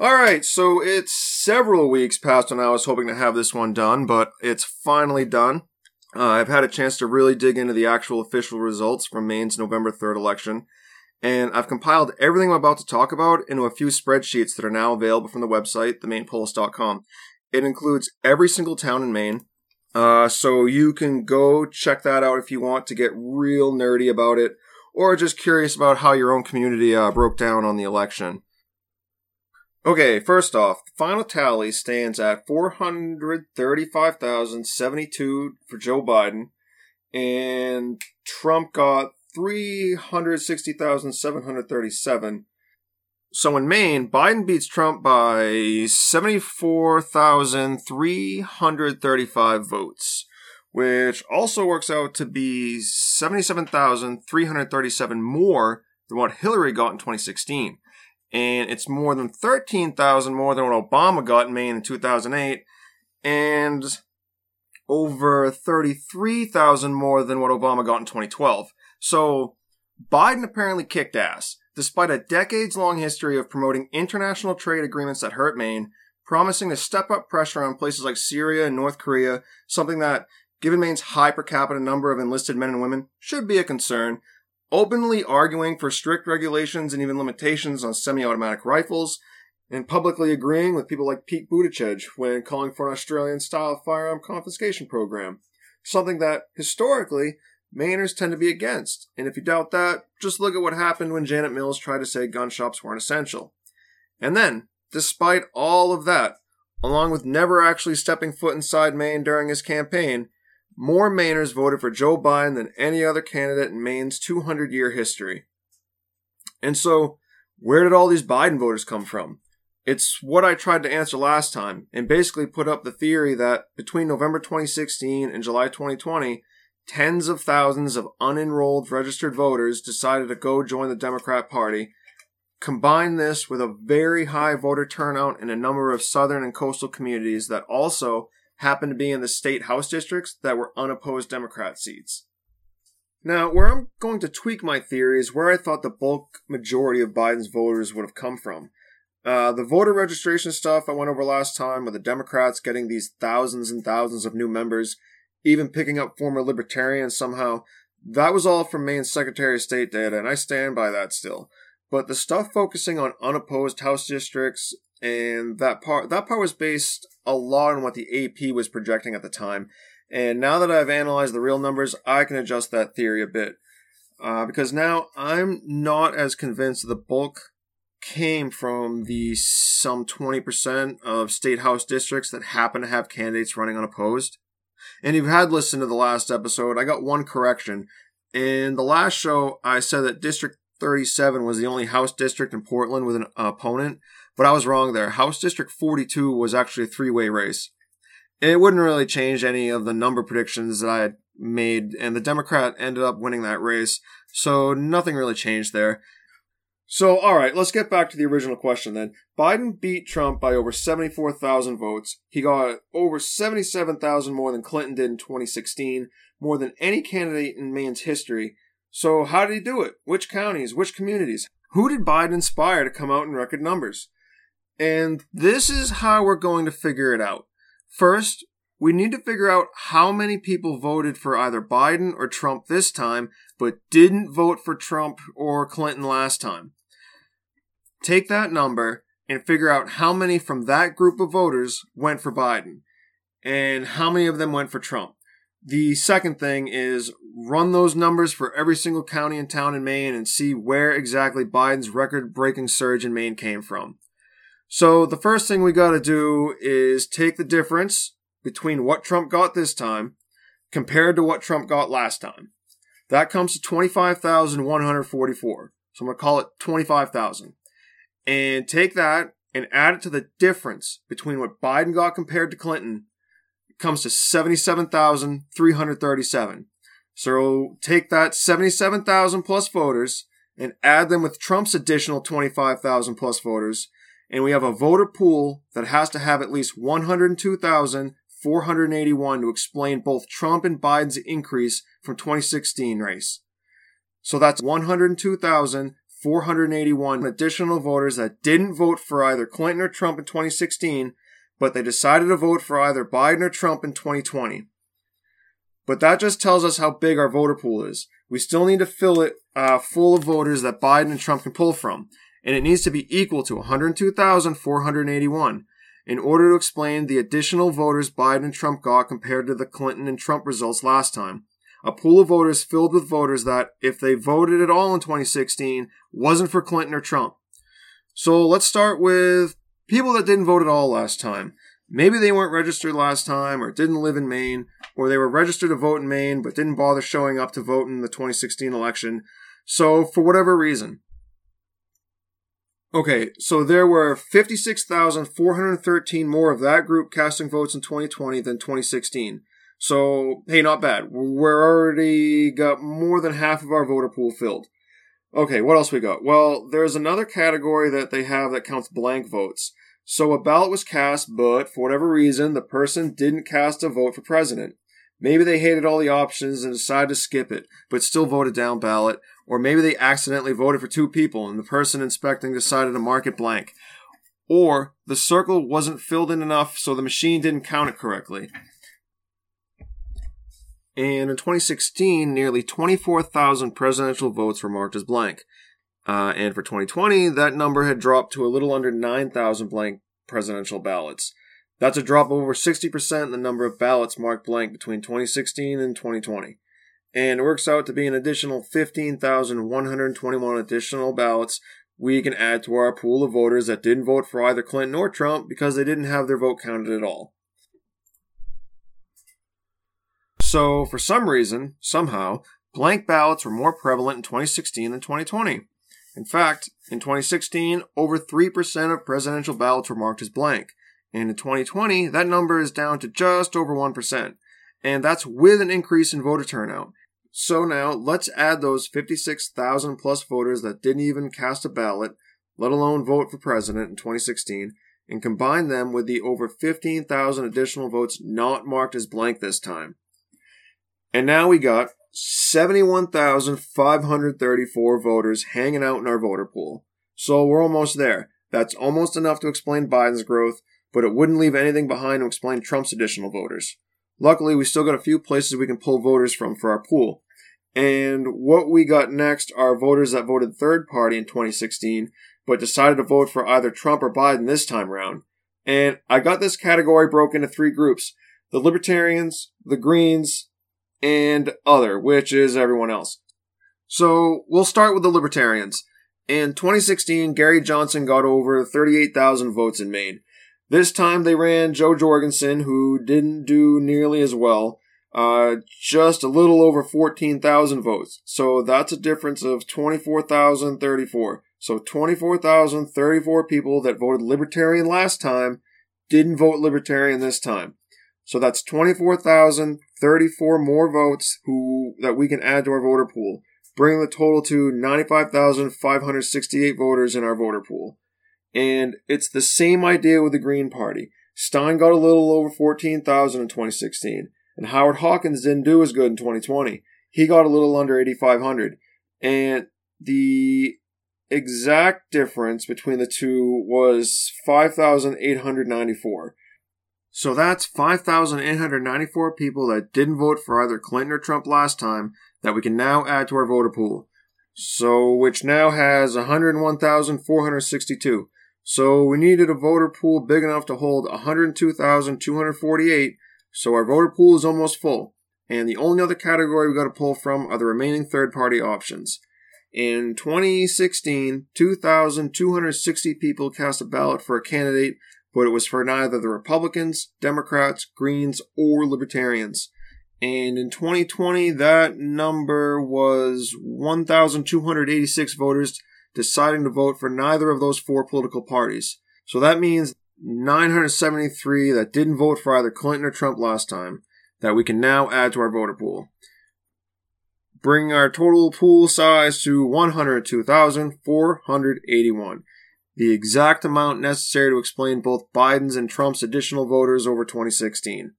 All right, so it's several weeks past when I was hoping to have this one done, but it's finally done. Uh, I've had a chance to really dig into the actual official results from Maine's November 3rd election, and I've compiled everything I'm about to talk about into a few spreadsheets that are now available from the website, themainepulse.com. It includes every single town in Maine, uh, so you can go check that out if you want to get real nerdy about it, or just curious about how your own community uh, broke down on the election. Okay, first off, the final tally stands at 435,072 for Joe Biden, and Trump got 360,737. So in Maine, Biden beats Trump by 74,335 votes, which also works out to be 77,337 more than what Hillary got in 2016 and it's more than 13,000 more than what Obama got in Maine in 2008, and over 33,000 more than what Obama got in 2012. So Biden apparently kicked ass. Despite a decades long history of promoting international trade agreements that hurt Maine, promising to step up pressure on places like Syria and North Korea, something that, given Maine's high per capita number of enlisted men and women, should be a concern, openly arguing for strict regulations and even limitations on semi-automatic rifles, and publicly agreeing with people like Pete Buttigieg when calling for an Australian-style firearm confiscation program. Something that, historically, Mainers tend to be against. And if you doubt that, just look at what happened when Janet Mills tried to say gun shops weren't essential. And then, despite all of that, along with never actually stepping foot inside Maine during his campaign, more Mainers voted for Joe Biden than any other candidate in Maine's 200 year history. And so, where did all these Biden voters come from? It's what I tried to answer last time, and basically put up the theory that between November 2016 and July 2020, tens of thousands of unenrolled registered voters decided to go join the Democrat Party. Combine this with a very high voter turnout in a number of southern and coastal communities that also happened to be in the state house districts that were unopposed Democrat seats. Now, where I'm going to tweak my theory is where I thought the bulk majority of Biden's voters would have come from. Uh, the voter registration stuff I went over last time with the Democrats getting these thousands and thousands of new members, even picking up former libertarians somehow, that was all from Maine's Secretary of State data, and I stand by that still. But the stuff focusing on unopposed House districts and that part that part was based a lot on what the AP was projecting at the time. And now that I've analyzed the real numbers, I can adjust that theory a bit. Uh, because now I'm not as convinced that the bulk came from the some 20% of state house districts that happen to have candidates running unopposed. And if you've had listened to the last episode, I got one correction. In the last show, I said that District 37 was the only house district in Portland with an opponent. But I was wrong there. House District 42 was actually a three way race. It wouldn't really change any of the number predictions that I had made, and the Democrat ended up winning that race, so nothing really changed there. So, alright, let's get back to the original question then. Biden beat Trump by over 74,000 votes. He got over 77,000 more than Clinton did in 2016, more than any candidate in Maine's history. So, how did he do it? Which counties? Which communities? Who did Biden inspire to come out in record numbers? And this is how we're going to figure it out. First, we need to figure out how many people voted for either Biden or Trump this time, but didn't vote for Trump or Clinton last time. Take that number and figure out how many from that group of voters went for Biden and how many of them went for Trump. The second thing is run those numbers for every single county and town in Maine and see where exactly Biden's record breaking surge in Maine came from. So the first thing we got to do is take the difference between what Trump got this time compared to what Trump got last time. That comes to 25,144. So I'm going to call it 25,000. And take that and add it to the difference between what Biden got compared to Clinton. It comes to 77,337. So take that 77,000 plus voters and add them with Trump's additional 25,000 plus voters and we have a voter pool that has to have at least 102,481 to explain both Trump and Biden's increase from 2016 race. So that's 102,481 additional voters that didn't vote for either Clinton or Trump in 2016, but they decided to vote for either Biden or Trump in 2020. But that just tells us how big our voter pool is. We still need to fill it uh, full of voters that Biden and Trump can pull from, and it needs to be equal to 102,481 in order to explain the additional voters Biden and Trump got compared to the Clinton and Trump results last time a pool of voters filled with voters that, if they voted at all in 2016, wasn't for Clinton or Trump. So let's start with people that didn't vote at all last time. Maybe they weren't registered last time or didn't live in Maine, or they were registered to vote in Maine but didn't bother showing up to vote in the 2016 election. So, for whatever reason. Okay, so there were 56,413 more of that group casting votes in 2020 than 2016. So, hey, not bad. We're already got more than half of our voter pool filled. Okay, what else we got? Well, there's another category that they have that counts blank votes. So a ballot was cast, but for whatever reason, the person didn't cast a vote for president. Maybe they hated all the options and decided to skip it, but still voted down ballot. Or maybe they accidentally voted for two people and the person inspecting decided to mark it blank. Or the circle wasn't filled in enough so the machine didn't count it correctly. And in 2016, nearly 24,000 presidential votes were marked as blank. Uh, and for 2020, that number had dropped to a little under 9,000 blank presidential ballots. That's a drop of over 60% in the number of ballots marked blank between 2016 and 2020. And it works out to be an additional 15,121 additional ballots we can add to our pool of voters that didn't vote for either Clinton or Trump because they didn't have their vote counted at all. So, for some reason, somehow, blank ballots were more prevalent in 2016 than 2020. In fact, in 2016, over 3% of presidential ballots were marked as blank. And in 2020, that number is down to just over 1%. And that's with an increase in voter turnout. So now, let's add those 56,000 plus voters that didn't even cast a ballot, let alone vote for president in 2016, and combine them with the over 15,000 additional votes not marked as blank this time. And now we got 71,534 voters hanging out in our voter pool. So we're almost there. That's almost enough to explain Biden's growth, but it wouldn't leave anything behind to explain Trump's additional voters. Luckily, we still got a few places we can pull voters from for our pool. And what we got next are voters that voted third party in 2016, but decided to vote for either Trump or Biden this time around. And I got this category broken into three groups the Libertarians, the Greens, and other, which is everyone else. So we'll start with the Libertarians. In 2016, Gary Johnson got over 38,000 votes in Maine. This time they ran Jo Jorgensen, who didn't do nearly as well, uh, just a little over 14,000 votes. So that's a difference of 24,034. So 24,034 people that voted Libertarian last time didn't vote Libertarian this time. So that's 24,034 more votes who that we can add to our voter pool, bringing the total to 95,568 voters in our voter pool. And it's the same idea with the Green Party. Stein got a little over 14,000 in 2016, and Howard Hawkins didn't do as good in 2020. He got a little under 8,500. And the exact difference between the two was 5,894. So that's 5,894 people that didn't vote for either Clinton or Trump last time that we can now add to our voter pool. So, which now has 101,462. So we needed a voter pool big enough to hold 102,248. So our voter pool is almost full. And the only other category we got to pull from are the remaining third party options. In 2016, 2,260 people cast a ballot for a candidate but it was for neither the Republicans, Democrats, Greens, or Libertarians. And in 2020, that number was 1,286 voters deciding to vote for neither of those four political parties. So that means 973 that didn't vote for either Clinton or Trump last time that we can now add to our voter pool. Bringing our total pool size to 102,481 the exact amount necessary to explain both Biden's and Trump's additional voters over 2016.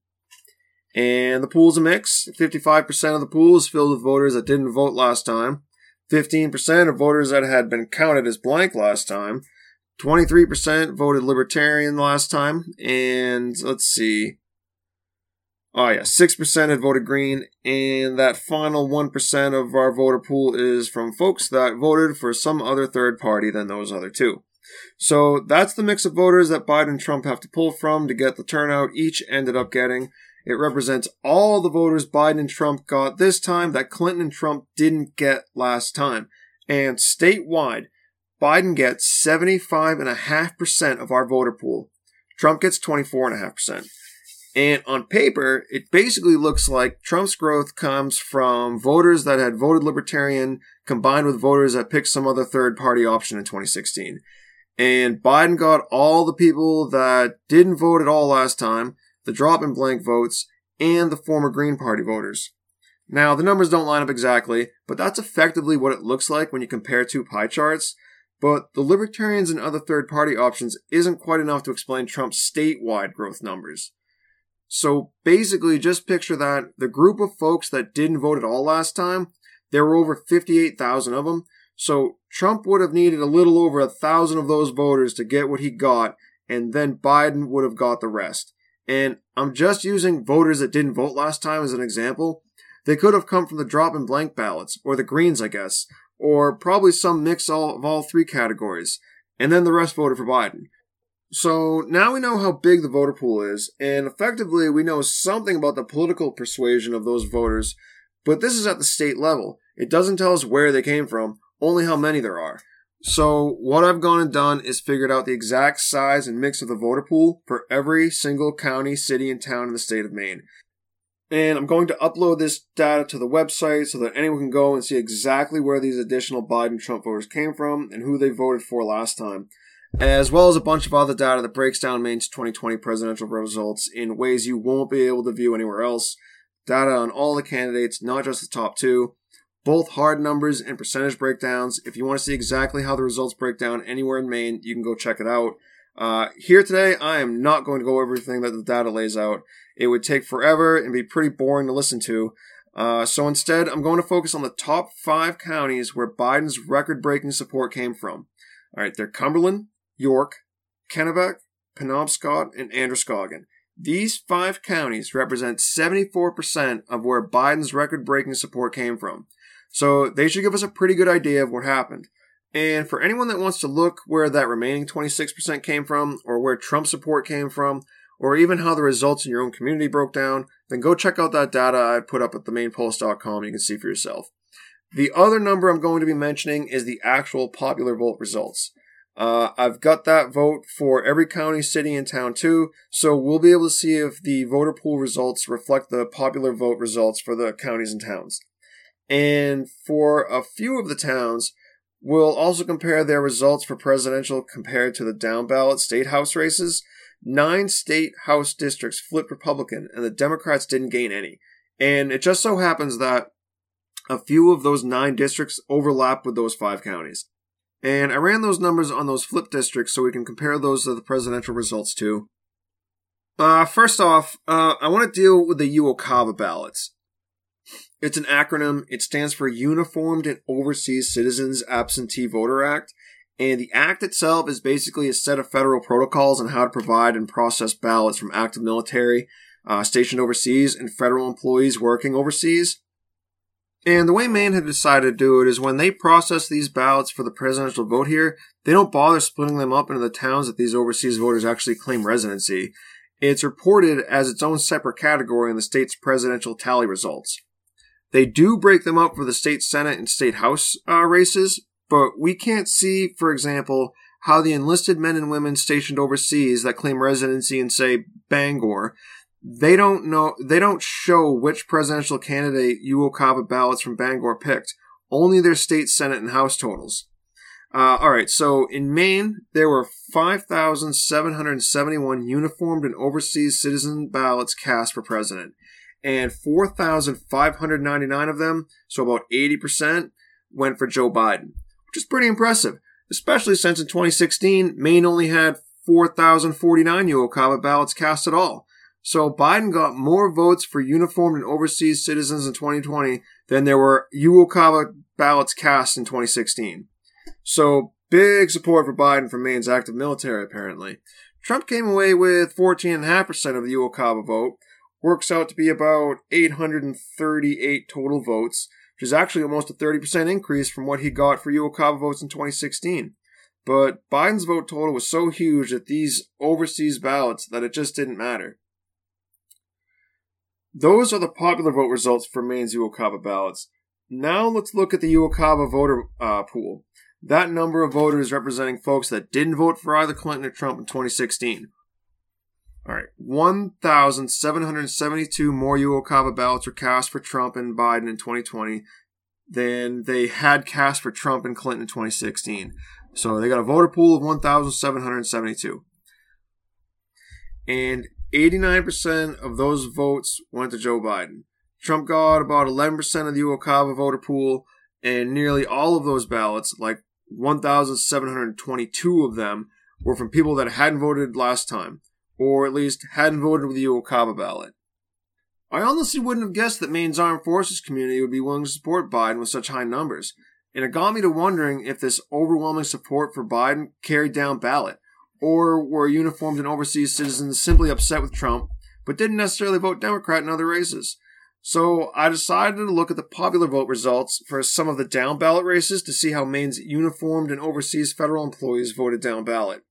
And the pool's a mix. 55% of the pool is filled with voters that didn't vote last time. 15% of voters that had been counted as blank last time. 23% voted Libertarian last time. And let's see. Oh, yeah, 6% had voted Green. And that final 1% of our voter pool is from folks that voted for some other third party than those other two. So that's the mix of voters that Biden and Trump have to pull from to get the turnout each ended up getting. It represents all the voters Biden and Trump got this time that Clinton and Trump didn't get last time. And statewide, Biden gets 75.5% of our voter pool. Trump gets 24.5%. And on paper, it basically looks like Trump's growth comes from voters that had voted Libertarian combined with voters that picked some other third party option in 2016. And Biden got all the people that didn't vote at all last time, the drop in blank votes, and the former Green Party voters. Now, the numbers don't line up exactly, but that's effectively what it looks like when you compare two pie charts. But the Libertarians and other third party options isn't quite enough to explain Trump's statewide growth numbers. So basically, just picture that the group of folks that didn't vote at all last time, there were over 58,000 of them. So Trump would have needed a little over a thousand of those voters to get what he got, and then Biden would have got the rest. And I'm just using voters that didn't vote last time as an example. They could have come from the drop in blank ballots, or the Greens, I guess, or probably some mix of all three categories, and then the rest voted for Biden. So now we know how big the voter pool is, and effectively we know something about the political persuasion of those voters, but this is at the state level. It doesn't tell us where they came from, only how many there are. So what I've gone and done is figured out the exact size and mix of the voter pool for every single county, city, and town in the state of Maine. And I'm going to upload this data to the website so that anyone can go and see exactly where these additional Biden Trump voters came from and who they voted for last time, as well as a bunch of other data that breaks down Maine's 2020 presidential results in ways you won't be able to view anywhere else. Data on all the candidates, not just the top two, both hard numbers and percentage breakdowns. If you want to see exactly how the results break down anywhere in Maine, you can go check it out. Uh, here today, I am not going to go over everything that the data lays out. It would take forever and be pretty boring to listen to. Uh, so instead, I'm going to focus on the top five counties where Biden's record breaking support came from. All right, they're Cumberland, York, Kennebec, Penobscot, and Androscoggin. These five counties represent 74% of where Biden's record breaking support came from. So they should give us a pretty good idea of what happened. And for anyone that wants to look where that remaining 26% came from, or where Trump support came from, or even how the results in your own community broke down, then go check out that data I put up at themainepulse.com. You can see for yourself. The other number I'm going to be mentioning is the actual popular vote results. Uh, I've got that vote for every county, city, and town too, so we'll be able to see if the voter pool results reflect the popular vote results for the counties and towns. And for a few of the towns, we'll also compare their results for presidential compared to the down ballot state house races. Nine state house districts flipped Republican, and the Democrats didn't gain any. And it just so happens that a few of those nine districts overlap with those five counties. And I ran those numbers on those flip districts so we can compare those to the presidential results too. Uh, first off, uh, I want to deal with the UOCAVA ballots. It's an acronym. It stands for Uniformed and Overseas Citizens Absentee Voter Act. And the act itself is basically a set of federal protocols on how to provide and process ballots from active military uh, stationed overseas and federal employees working overseas. And the way Maine had decided to do it is when they process these ballots for the presidential vote here, they don't bother splitting them up into the towns that these overseas voters actually claim residency. It's reported as its own separate category in the state's presidential tally results. They do break them up for the state senate and state house uh, races, but we can't see, for example, how the enlisted men and women stationed overseas that claim residency in, say, Bangor, they don't know, they don't show which presidential candidate UOCAVA ballots from Bangor picked, only their state senate and house totals. Uh, all right, so in Maine, there were 5,771 uniformed and overseas citizen ballots cast for president and 4,599 of them, so about 80%, went for Joe Biden, which is pretty impressive, especially since in 2016, Maine only had 4,049 UOCAVA ballots cast at all. So Biden got more votes for uniformed and overseas citizens in 2020 than there were UOCAVA ballots cast in 2016. So big support for Biden from Maine's active military, apparently. Trump came away with 14.5% of the UOCAVA vote, works out to be about 838 total votes, which is actually almost a 30% increase from what he got for UOCAVA votes in 2016. But Biden's vote total was so huge at these overseas ballots that it just didn't matter. Those are the popular vote results for Maine's UOCAVA ballots. Now let's look at the UOCAVA voter uh, pool. That number of voters representing folks that didn't vote for either Clinton or Trump in 2016. All right, 1,772 more UOCAVA ballots were cast for Trump and Biden in 2020 than they had cast for Trump and Clinton in 2016. So they got a voter pool of 1,772. And 89% of those votes went to Joe Biden. Trump got about 11% of the UOCAVA voter pool, and nearly all of those ballots, like 1,722 of them, were from people that hadn't voted last time, or at least hadn't voted with the UOCAVA ballot. I honestly wouldn't have guessed that Maine's armed forces community would be willing to support Biden with such high numbers, and it got me to wondering if this overwhelming support for Biden carried down ballot, or were uniformed and overseas citizens simply upset with Trump, but didn't necessarily vote Democrat in other races. So I decided to look at the popular vote results for some of the down ballot races to see how Maine's uniformed and overseas federal employees voted down ballot.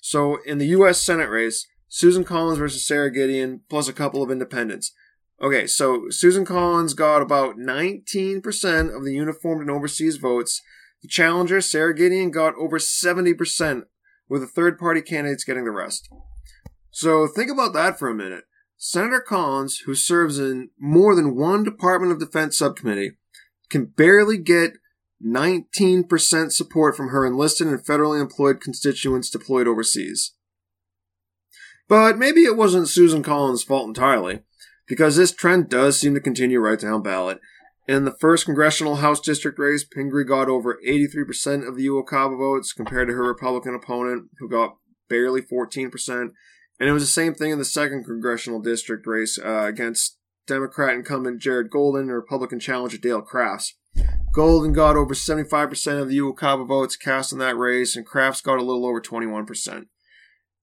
So in the U.S. Senate race, Susan Collins versus Sara Gideon, plus a couple of independents. Okay, so Susan Collins got about 19% of the uniformed and overseas votes. The challenger, Sara Gideon, got over 70%, with the third party candidates getting the rest. So think about that for a minute. Senator Collins, who serves in more than one Department of Defense subcommittee, can barely get 19% support from her enlisted and federally employed constituents deployed overseas. But maybe it wasn't Susan Collins' fault entirely, because this trend does seem to continue right down ballot. In the first congressional House district race, Pingree got over 83% of the UOCAVA votes compared to her Republican opponent, who got barely 14%. And it was the same thing in the second congressional district race uh, against Democrat incumbent Jared Golden and Republican challenger Dale Crafts. Golden got over 75% of the UOCAVA votes cast in that race, and Crafts got a little over 21%.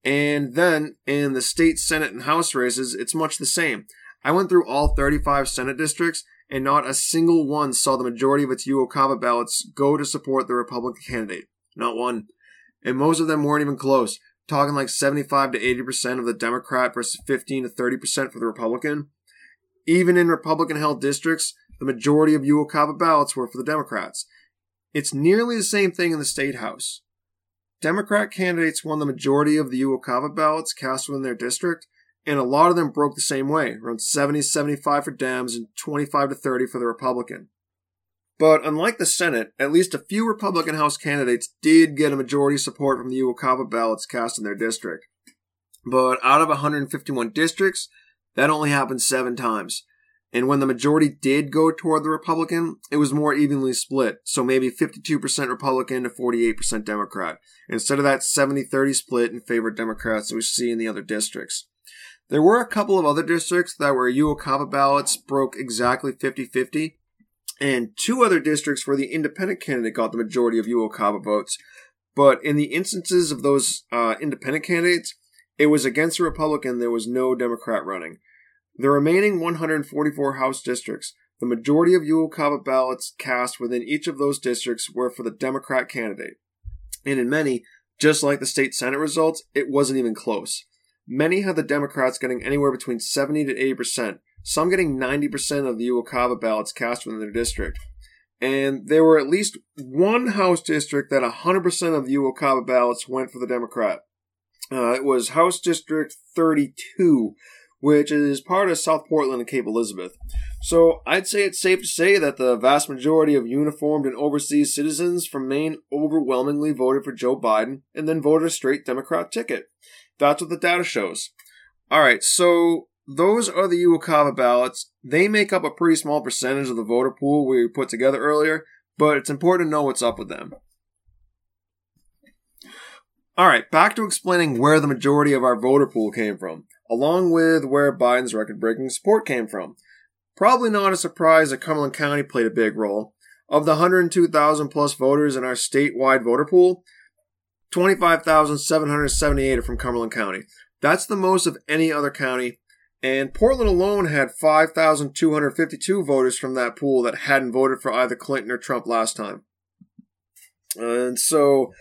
And then in the state Senate and House races, it's much the same. I went through all 35 Senate districts, and not a single one saw the majority of its UOCAVA ballots go to support the Republican candidate. Not one. And most of them weren't even close, talking like 75 to 80% of the Democrat versus 15 to 30% for the Republican. Even in Republican held districts, the majority of UOCAVA ballots were for the Democrats. It's nearly the same thing in the state house. Democrat candidates won the majority of the UOCAVA ballots cast within their district, and a lot of them broke the same way, around 70 75 for Dems and 25 to 30 for the Republican. But unlike the Senate, at least a few Republican House candidates did get a majority support from the UOCAVA ballots cast in their district. But out of 151 districts, that only happened seven times. And when the majority did go toward the Republican, it was more evenly split, so maybe 52% Republican to 48% Democrat, instead of that 70 30 split in favor of Democrats that we see in the other districts. There were a couple of other districts that where UOCAVA ballots broke exactly 50 50, and two other districts where the independent candidate got the majority of UOCAVA votes. But in the instances of those uh, independent candidates, it was against a Republican, there was no Democrat running. The remaining 144 House districts, the majority of UOCAVA ballots cast within each of those districts were for the Democrat candidate. And in many, just like the state Senate results, it wasn't even close. Many had the Democrats getting anywhere between 70 to 80%, some getting 90% of the UOCAVA ballots cast within their district. And there were at least one House district that 100% of the UOCAVA ballots went for the Democrat. Uh, it was House District 32, which is part of South Portland and Cape Elizabeth. So I'd say it's safe to say that the vast majority of uniformed and overseas citizens from Maine overwhelmingly voted for Joe Biden and then voted a straight Democrat ticket. That's what the data shows. All right, so those are the UOCAVA ballots. They make up a pretty small percentage of the voter pool we put together earlier, but it's important to know what's up with them. All right, back to explaining where the majority of our voter pool came from, along with where Biden's record breaking support came from. Probably not a surprise that Cumberland County played a big role. Of the 102,000 plus voters in our statewide voter pool, 25,778 are from Cumberland County. That's the most of any other county. And Portland alone had 5,252 voters from that pool that hadn't voted for either Clinton or Trump last time. And so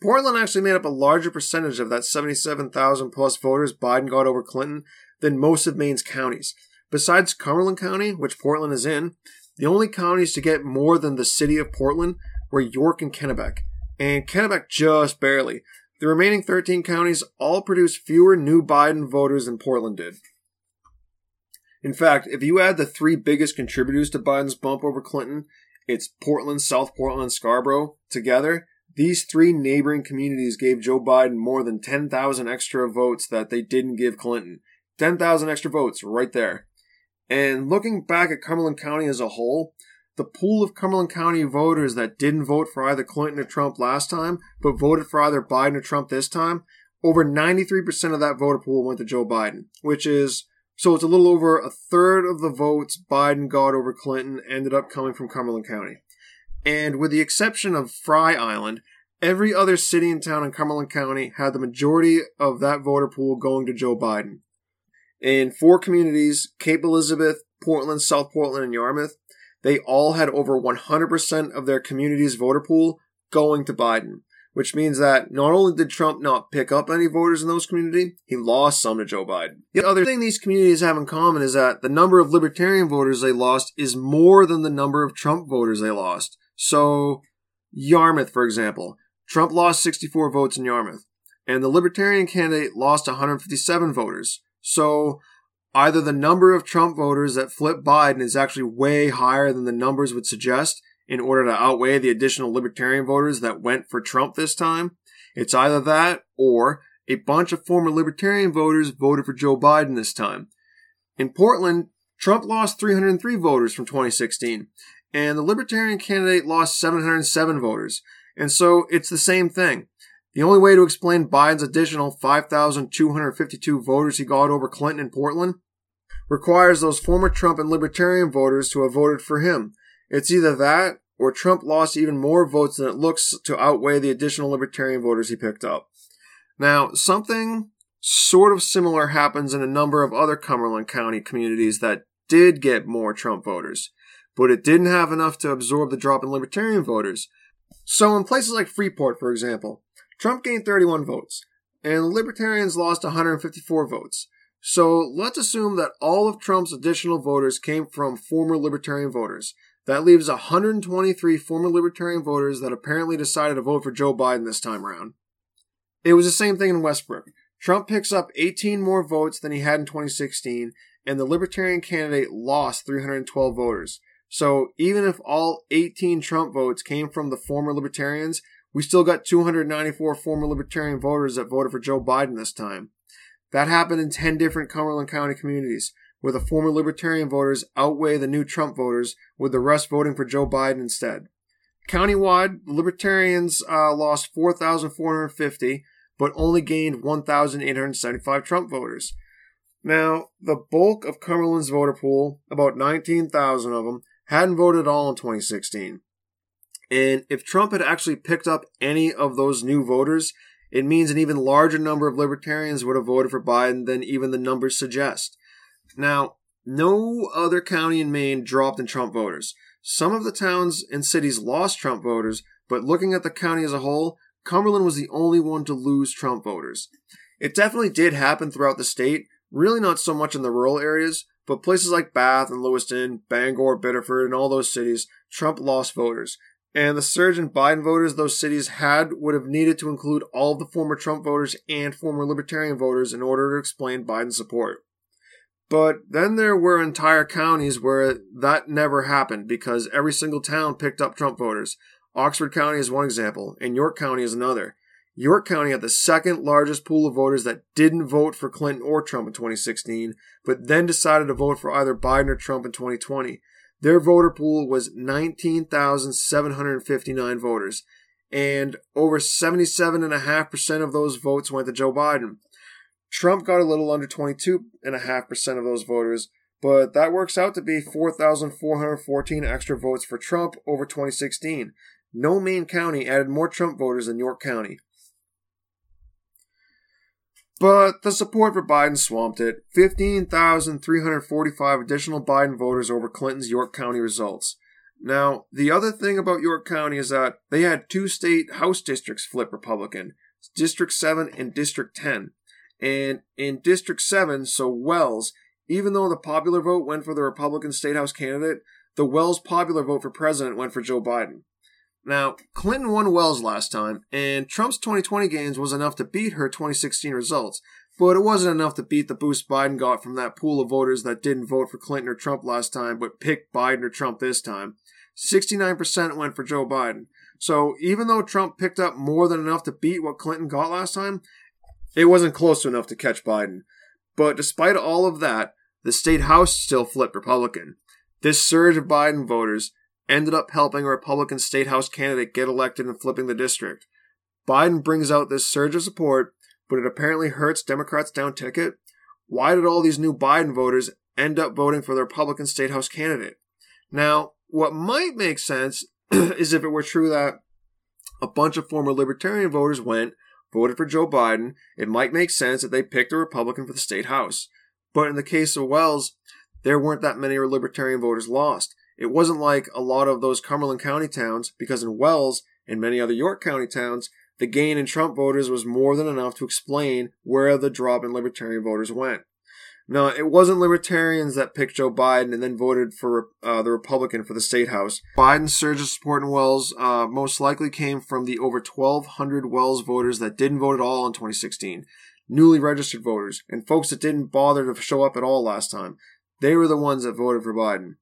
Portland actually made up a larger percentage of that 77,000 plus voters Biden got over Clinton than most of Maine's counties. Besides Cumberland County, which Portland is in, the only counties to get more than the city of Portland were York and Kennebec, and Kennebec just barely. The remaining 13 counties all produced fewer new Biden voters than Portland did. In fact, if you add the three biggest contributors to Biden's bump over Clinton, it's Portland, South Portland, Scarborough, together, these three neighboring communities gave Joe Biden more than 10,000 extra votes that they didn't give Clinton. 10,000 extra votes right there. And looking back at Cumberland County as a whole, the pool of Cumberland County voters that didn't vote for either Clinton or Trump last time, but voted for either Biden or Trump this time, over 93% of that voter pool went to Joe Biden, which is so it's a little over a third of the votes Biden got over Clinton ended up coming from Cumberland County. And with the exception of Frye Island, every other city and town in Cumberland County had the majority of that voter pool going to Joe Biden. In four communities, Cape Elizabeth, Portland, South Portland, and Yarmouth, they all had over 100% of their community's voter pool going to Biden, which means that not only did Trump not pick up any voters in those communities, he lost some to Joe Biden. The other thing these communities have in common is that the number of libertarian voters they lost is more than the number of Trump voters they lost. So, Yarmouth, for example, Trump lost 64 votes in Yarmouth, and the libertarian candidate lost 157 voters. So either the number of Trump voters that flip Biden is actually way higher than the numbers would suggest in order to outweigh the additional libertarian voters that went for Trump this time. It's either that or a bunch of former libertarian voters voted for Joe Biden this time. In Portland, Trump lost 303 voters from 2016, and the libertarian candidate lost 707 voters. And so it's the same thing. The only way to explain Biden's additional 5,252 voters he got over Clinton in Portland requires those former Trump and Libertarian voters to have voted for him. It's either that or Trump lost even more votes than it looks to outweigh the additional Libertarian voters he picked up. Now, something sort of similar happens in a number of other Cumberland County communities that did get more Trump voters, but it didn't have enough to absorb the drop in Libertarian voters. So, in places like Freeport, for example, Trump gained 31 votes, and Libertarians lost 154 votes. So let's assume that all of Trump's additional voters came from former Libertarian voters. That leaves 123 former Libertarian voters that apparently decided to vote for Joe Biden this time around. It was the same thing in Westbrook. Trump picks up 18 more votes than he had in 2016, and the Libertarian candidate lost 312 voters. So even if all 18 Trump votes came from the former Libertarians, we still got 294 former Libertarian voters that voted for Joe Biden this time. That happened in 10 different Cumberland County communities, where the former Libertarian voters outweigh the new Trump voters, with the rest voting for Joe Biden instead. Countywide, Libertarians uh, lost 4,450, but only gained 1,875 Trump voters. Now, the bulk of Cumberland's voter pool, about 19,000 of them, hadn't voted at all in 2016. And if Trump had actually picked up any of those new voters, it means an even larger number of libertarians would have voted for Biden than even the numbers suggest. Now, no other county in Maine dropped in Trump voters. Some of the towns and cities lost Trump voters, but looking at the county as a whole, Cumberland was the only one to lose Trump voters. It definitely did happen throughout the state, really not so much in the rural areas, but places like Bath and Lewiston, Bangor, Biddeford, and all those cities, Trump lost voters and the surge in Biden voters those cities had would have needed to include all of the former Trump voters and former Libertarian voters in order to explain Biden's support. But then there were entire counties where that never happened because every single town picked up Trump voters. Oxford County is one example, and York County is another. York County had the second largest pool of voters that didn't vote for Clinton or Trump in 2016, but then decided to vote for either Biden or Trump in 2020. Their voter pool was 19,759 voters, and over 77.5% of those votes went to Joe Biden. Trump got a little under 22.5% of those voters, but that works out to be 4,414 extra votes for Trump over 2016. No Maine county added more Trump voters than York County. But the support for Biden swamped it 15,345 additional Biden voters over Clinton's York County results. Now, the other thing about York County is that they had two state House districts flip Republican District 7 and District 10. And in District 7, so Wells, even though the popular vote went for the Republican State House candidate, the Wells popular vote for president went for Joe Biden. Now, Clinton won Wells last time, and Trump's 2020 gains was enough to beat her 2016 results, but it wasn't enough to beat the boost Biden got from that pool of voters that didn't vote for Clinton or Trump last time, but picked Biden or Trump this time. 69% went for Joe Biden. So even though Trump picked up more than enough to beat what Clinton got last time, it wasn't close enough to catch Biden. But despite all of that, the state house still flipped Republican. This surge of Biden voters ended up helping a Republican state house candidate get elected and flipping the district. Biden brings out this surge of support, but it apparently hurts Democrats down ticket. Why did all these new Biden voters end up voting for the Republican state house candidate? Now, what might make sense is if it were true that a bunch of former libertarian voters went, voted for Joe Biden, it might make sense that they picked a Republican for the state house. But in the case of Wells, there weren't that many libertarian voters lost. It wasn't like a lot of those Cumberland County towns, because in Wells and many other York County towns, the gain in Trump voters was more than enough to explain where the drop in libertarian voters went. Now, it wasn't libertarians that picked Joe Biden and then voted for uh, the Republican for the state house. Biden's surge of support in Wells uh, most likely came from the over 1,200 Wells voters that didn't vote at all in 2016, newly registered voters, and folks that didn't bother to show up at all last time. They were the ones that voted for Biden.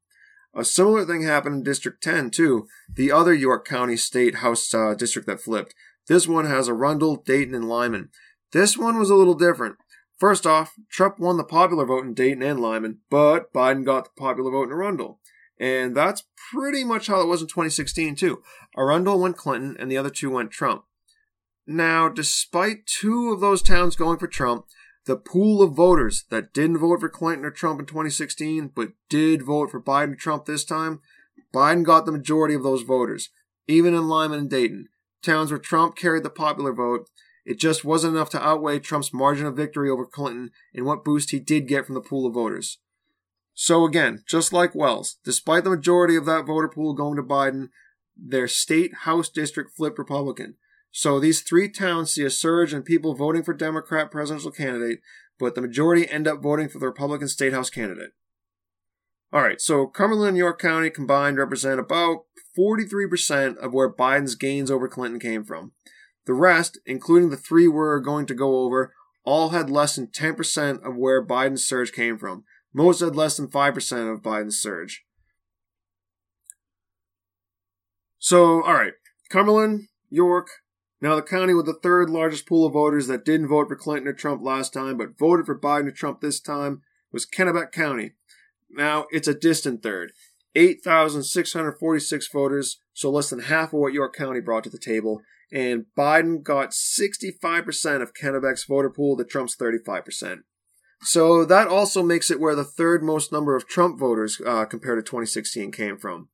A similar thing happened in District 10, too, the other York County State House uh, district that flipped. This one has Arundel, Dayton, and Lyman. This one was a little different. First off, Trump won the popular vote in Dayton and Lyman, but Biden got the popular vote in Arundel. And that's pretty much how it was in 2016, too. Arundel went Clinton, and the other two went Trump. Now, despite two of those towns going for Trump, the pool of voters that didn't vote for Clinton or Trump in 2016 but did vote for Biden or Trump this time, Biden got the majority of those voters, even in Lyman and Dayton, towns where Trump carried the popular vote. It just wasn't enough to outweigh Trump's margin of victory over Clinton and what boost he did get from the pool of voters. So again, just like Wells, despite the majority of that voter pool going to Biden, their state House district flipped Republican. So these three towns see a surge in people voting for Democrat presidential candidate, but the majority end up voting for the Republican state house candidate. All right, so Cumberland and York County combined represent about 43% of where Biden's gains over Clinton came from. The rest, including the three we're going to go over, all had less than 10% of where Biden's surge came from. Most had less than 5% of Biden's surge. So, all right, Cumberland, York, now, the county with the third largest pool of voters that didn't vote for Clinton or Trump last time, but voted for Biden or Trump this time, was Kennebec County. Now, it's a distant third. 8,646 voters, so less than half of what York County brought to the table, and Biden got 65% of Kennebec's voter pool to Trump's 35%. So that also makes it where the third most number of Trump voters uh, compared to 2016 came from.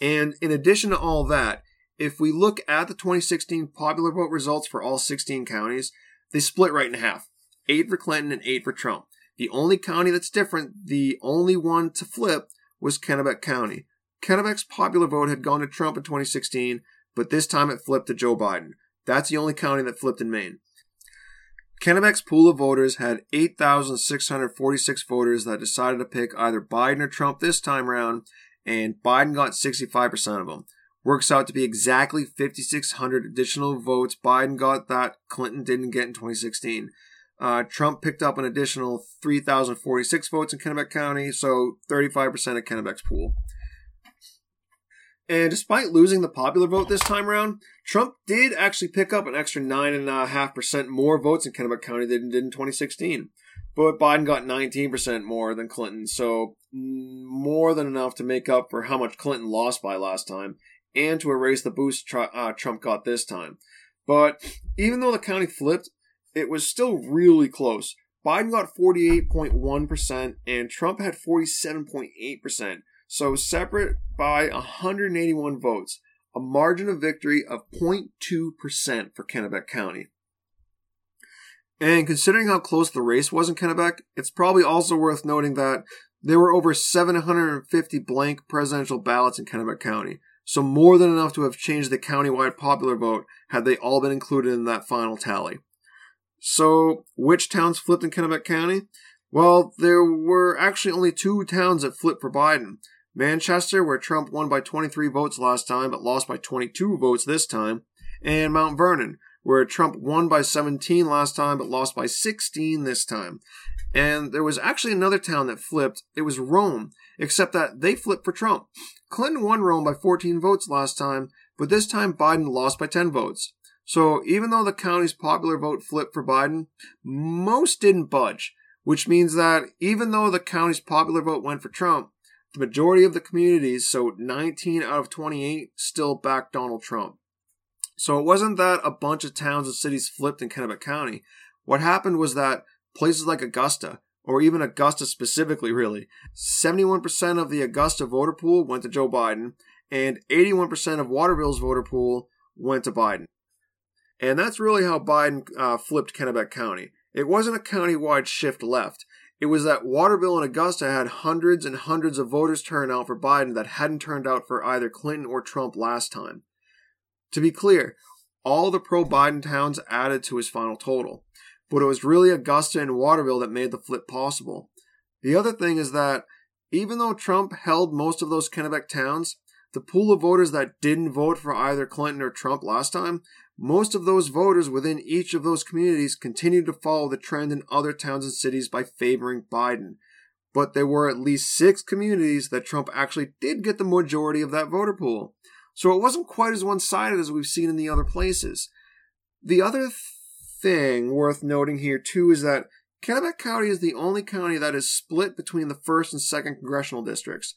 And in addition to all that, if we look at the 2016 popular vote results for all 16 counties, they split right in half eight for Clinton and eight for Trump. The only county that's different, the only one to flip, was Kennebec County. Kennebec's popular vote had gone to Trump in 2016, but this time it flipped to Joe Biden. That's the only county that flipped in Maine. Kennebec's pool of voters had 8,646 voters that decided to pick either Biden or Trump this time around, and Biden got 65% of them works out to be exactly 5,600 additional votes. Biden got that Clinton didn't get in 2016. Uh, Trump picked up an additional 3,046 votes in Kennebec County, so 35% of Kennebec's pool. And despite losing the popular vote this time around, Trump did actually pick up an extra 9.5% more votes in Kennebec County than he did in 2016. But Biden got 19% more than Clinton, so more than enough to make up for how much Clinton lost by last time and to erase the boost uh, Trump got this time. But even though the county flipped, it was still really close. Biden got 48.1% and Trump had 47.8%. So separate by 181 votes, a margin of victory of 0.2% for Kennebec County. And considering how close the race was in Kennebec, it's probably also worth noting that there were over 750 blank presidential ballots in Kennebec County, so more than enough to have changed the countywide popular vote had they all been included in that final tally. So, which towns flipped in Kennebec County? Well, there were actually only two towns that flipped for Biden. Manchester, where Trump won by 23 votes last time but lost by 22 votes this time, and Mount Vernon, where Trump won by 17 last time but lost by 16 this time. And there was actually another town that flipped. It was Rome, except that they flipped for Trump. Clinton won Rome by 14 votes last time, but this time Biden lost by 10 votes. So even though the county's popular vote flipped for Biden, most didn't budge, which means that even though the county's popular vote went for Trump, the majority of the communities, so 19 out of 28, still backed Donald Trump. So it wasn't that a bunch of towns and cities flipped in Kennebec County. What happened was that places like Augusta, or even Augusta specifically, really, 71% of the Augusta voter pool went to Joe Biden, and 81% of Waterville's voter pool went to Biden. And that's really how Biden uh, flipped Kennebec County. It wasn't a county-wide shift left. It was that Waterville and Augusta had hundreds and hundreds of voters turn out for Biden that hadn't turned out for either Clinton or Trump last time. To be clear, all the pro Biden towns added to his final total, but it was really Augusta and Waterville that made the flip possible. The other thing is that even though Trump held most of those Kennebec towns, the pool of voters that didn't vote for either Clinton or Trump last time most of those voters within each of those communities continued to follow the trend in other towns and cities by favoring Biden. But there were at least six communities that Trump actually did get the majority of that voter pool. So it wasn't quite as one sided as we've seen in the other places. The other thing worth noting here, too, is that Kennebec County is the only county that is split between the first and second congressional districts.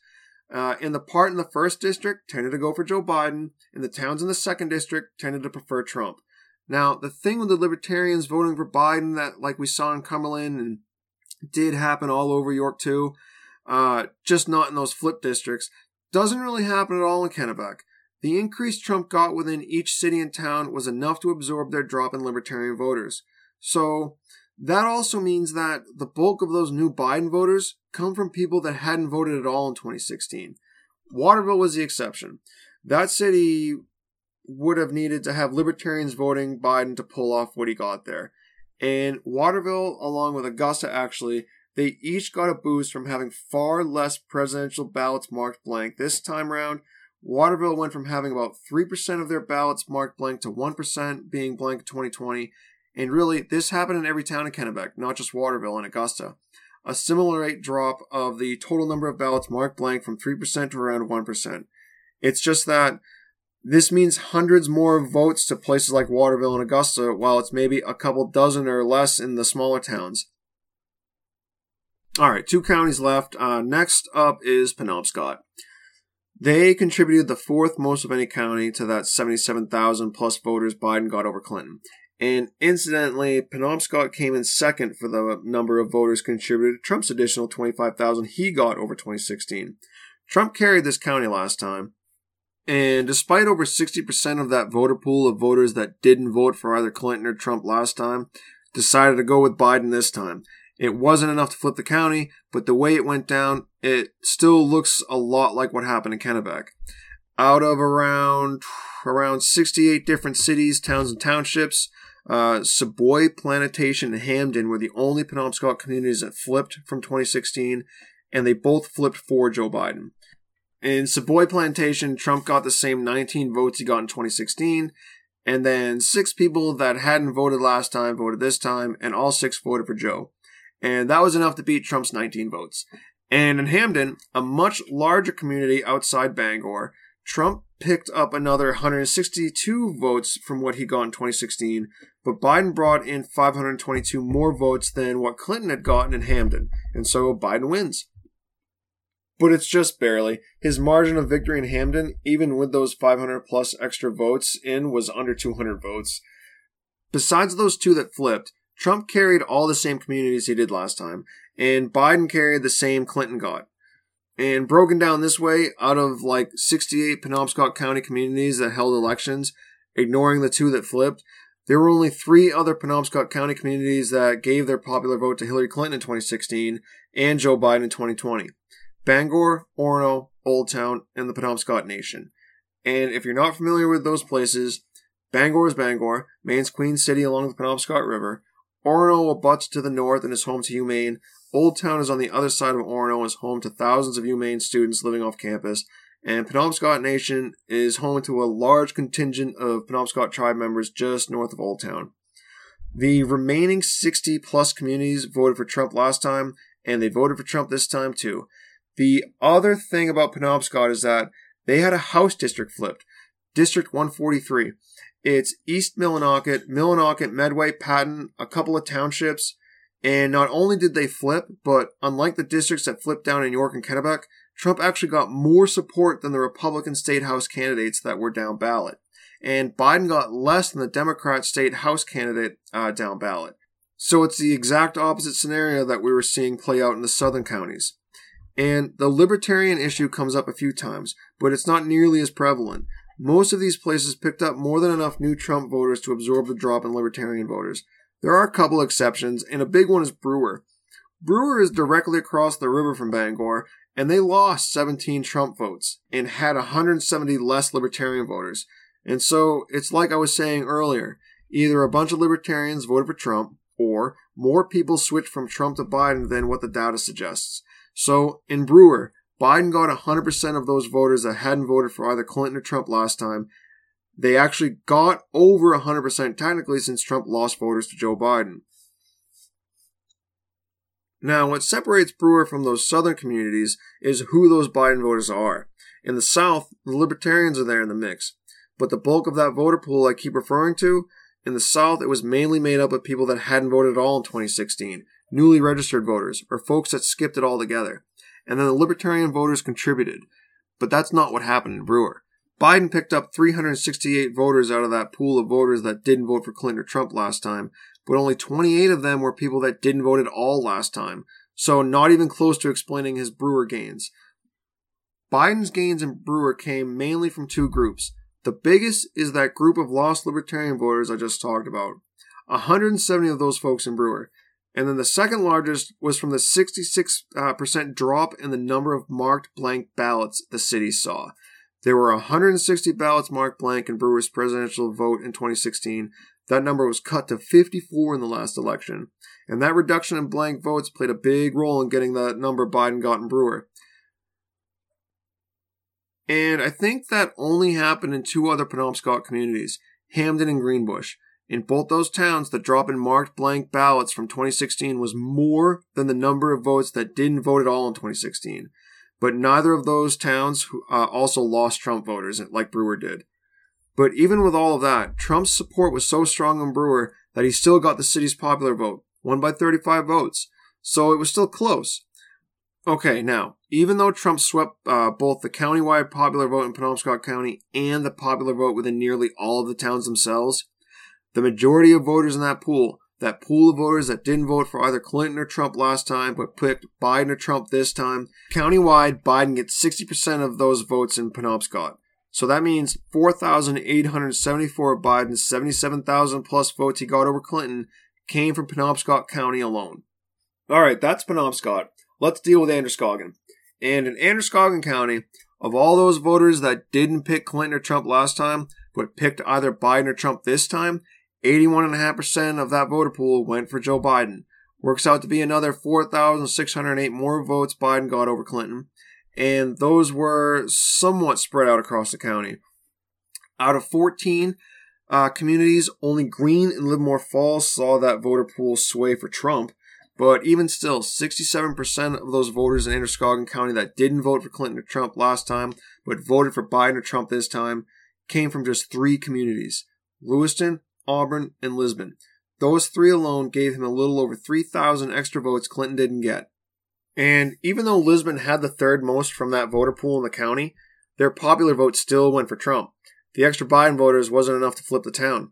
Uh, in the part in the first district tended to go for Joe Biden, and the towns in the second district tended to prefer Trump. Now, the thing with the libertarians voting for Biden that, like we saw in Cumberland and did happen all over York too, uh, just not in those flip districts, doesn't really happen at all in Kennebec. The increase Trump got within each city and town was enough to absorb their drop in libertarian voters. So, that also means that the bulk of those new Biden voters come from people that hadn't voted at all in 2016. Waterville was the exception. That city would have needed to have libertarians voting Biden to pull off what he got there. And Waterville, along with Augusta, actually, they each got a boost from having far less presidential ballots marked blank. This time around, Waterville went from having about 3% of their ballots marked blank to 1% being blank in 2020, and really, this happened in every town in Kennebec, not just Waterville and Augusta. A similar rate drop of the total number of ballots marked blank from 3% to around 1%. It's just that this means hundreds more votes to places like Waterville and Augusta, while it's maybe a couple dozen or less in the smaller towns. All right, two counties left. Uh, next up is Penobscot. They contributed the fourth most of any county to that 77,000 plus voters Biden got over Clinton. And incidentally, Penobscot came in second for the number of voters contributed to Trump's additional 25,000 he got over 2016. Trump carried this county last time. And despite over 60% of that voter pool of voters that didn't vote for either Clinton or Trump last time, decided to go with Biden this time. It wasn't enough to flip the county, but the way it went down, it still looks a lot like what happened in Kennebec. Out of around around 68 different cities, towns, and townships, uh, Seboeis, Plantation, and Hampden were the only Penobscot communities that flipped from 2016, and they both flipped for Joe Biden. In Seboeis Plantation, Trump got the same 19 votes he got in 2016, and then six people that hadn't voted last time voted this time, and all six voted for Joe. And that was enough to beat Trump's 19 votes. And in Hampden, a much larger community outside Bangor, Trump picked up another 162 votes from what he got in 2016, but Biden brought in 522 more votes than what Clinton had gotten in Hampden, and so Biden wins. But it's just barely. His margin of victory in Hampden, even with those 500 plus extra votes in, was under 200 votes. Besides those two that flipped, Trump carried all the same communities he did last time, and Biden carried the same Clinton got. And broken down this way, out of like 68 Penobscot County communities that held elections, ignoring the two that flipped, there were only three other Penobscot County communities that gave their popular vote to Hillary Clinton in 2016 and Joe Biden in 2020. Bangor, Orono, Old Town, and the Penobscot Nation. And if you're not familiar with those places, Bangor is Bangor, Maine's Queen City along the Penobscot River. Orono abuts to the north and is home to UMaine. Old Town is on the other side of Orono and is home to thousands of UMaine students living off campus. And Penobscot Nation is home to a large contingent of Penobscot tribe members just north of Old Town. The remaining 60 plus communities voted for Trump last time, and they voted for Trump this time too. The other thing about Penobscot is that they had a House district flipped, District 143. It's East Millinocket, Millinocket, Medway, Patten, a couple of townships, and not only did they flip, but unlike the districts that flipped down in York and Kennebec, Trump actually got more support than the Republican state house candidates that were down ballot. And Biden got less than the Democrat state house candidate uh, down ballot. So it's the exact opposite scenario that we were seeing play out in the southern counties. And the libertarian issue comes up a few times, but it's not nearly as prevalent. Most of these places picked up more than enough new Trump voters to absorb the drop in libertarian voters. There are a couple exceptions, and a big one is Brewer. Brewer is directly across the river from Bangor, and they lost 17 Trump votes and had 170 less libertarian voters. And so it's like I was saying earlier either a bunch of libertarians voted for Trump, or more people switched from Trump to Biden than what the data suggests. So in Brewer, Biden got 100% of those voters that hadn't voted for either Clinton or Trump last time. They actually got over 100% technically since Trump lost voters to Joe Biden. Now, what separates Brewer from those southern communities is who those Biden voters are. In the South, the Libertarians are there in the mix. But the bulk of that voter pool I keep referring to, in the South, it was mainly made up of people that hadn't voted at all in 2016, newly registered voters, or folks that skipped it altogether. And then the Libertarian voters contributed. But that's not what happened in Brewer. Biden picked up 368 voters out of that pool of voters that didn't vote for Clinton or Trump last time, but only 28 of them were people that didn't vote at all last time. So not even close to explaining his Brewer gains. Biden's gains in Brewer came mainly from two groups. The biggest is that group of lost libertarian voters I just talked about. 170 of those folks in Brewer. And then the second largest was from the 66% uh, drop in the number of marked blank ballots the city saw. There were 160 ballots marked blank in Brewer's presidential vote in 2016. That number was cut to 54 in the last election. And that reduction in blank votes played a big role in getting that number Biden got in Brewer. And I think that only happened in two other Penobscot communities, Hampden and Greenbush. In both those towns, the drop in marked blank ballots from 2016 was more than the number of votes that didn't vote at all in 2016. But neither of those towns uh, also lost Trump voters, like Brewer did. But even with all of that, Trump's support was so strong in Brewer that he still got the city's popular vote, won by 35 votes. So it was still close. Okay, now, even though Trump swept uh, both the countywide popular vote in Penobscot County and the popular vote within nearly all of the towns themselves, the majority of voters in that pool, that pool of voters that didn't vote for either Clinton or Trump last time but picked Biden or Trump this time, countywide, Biden gets 60% of those votes in Penobscot. So that means 4,874 of Biden's 77,000 plus votes he got over Clinton came from Penobscot County alone. Alright, that's Penobscot. Let's deal with Androscoggin. And in Androscoggin County, of all those voters that didn't pick Clinton or Trump last time, but picked either Biden or Trump this time, 81.5% of that voter pool went for Joe Biden. Works out to be another 4,608 more votes Biden got over Clinton. And those were somewhat spread out across the county. Out of 14 uh, communities, only Greene and Livermore Falls saw that voter pool sway for Trump. But even still, 67% of those voters in Androscoggin County that didn't vote for Clinton or Trump last time, but voted for Biden or Trump this time, came from just three communities Lewiston, Auburn, and Lisbon. Those three alone gave him a little over 3,000 extra votes Clinton didn't get. And even though Lisbon had the third most from that voter pool in the county, their popular vote still went for Trump. The extra Biden voters wasn't enough to flip the town.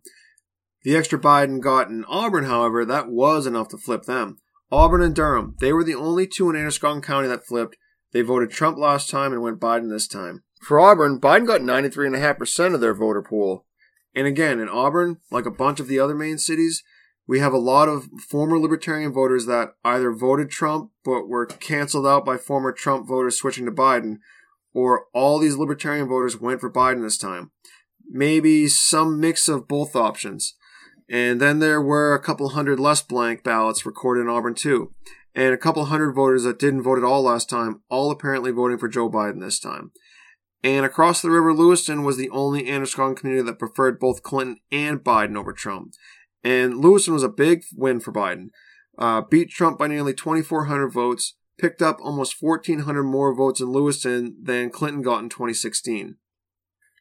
The extra Biden got in Auburn, however, that was enough to flip them. Auburn and Durham, they were the only two in Androscoggin County that flipped. They voted Trump last time and went Biden this time. For Auburn, Biden got 93.5% of their voter pool. And again, in Auburn, like a bunch of the other main cities, we have a lot of former libertarian voters that either voted Trump but were canceled out by former Trump voters switching to Biden, or all these libertarian voters went for Biden this time. Maybe some mix of both options. And then there were a couple hundred less blank ballots recorded in Auburn too. And a couple hundred voters that didn't vote at all last time, all apparently voting for Joe Biden this time. And across the river, Lewiston was the only Androscoggin community that preferred both Clinton and Biden over Trump. And Lewiston was a big win for Biden. Uh, beat Trump by nearly 2,400 votes, picked up almost 1,400 more votes in Lewiston than Clinton got in 2016.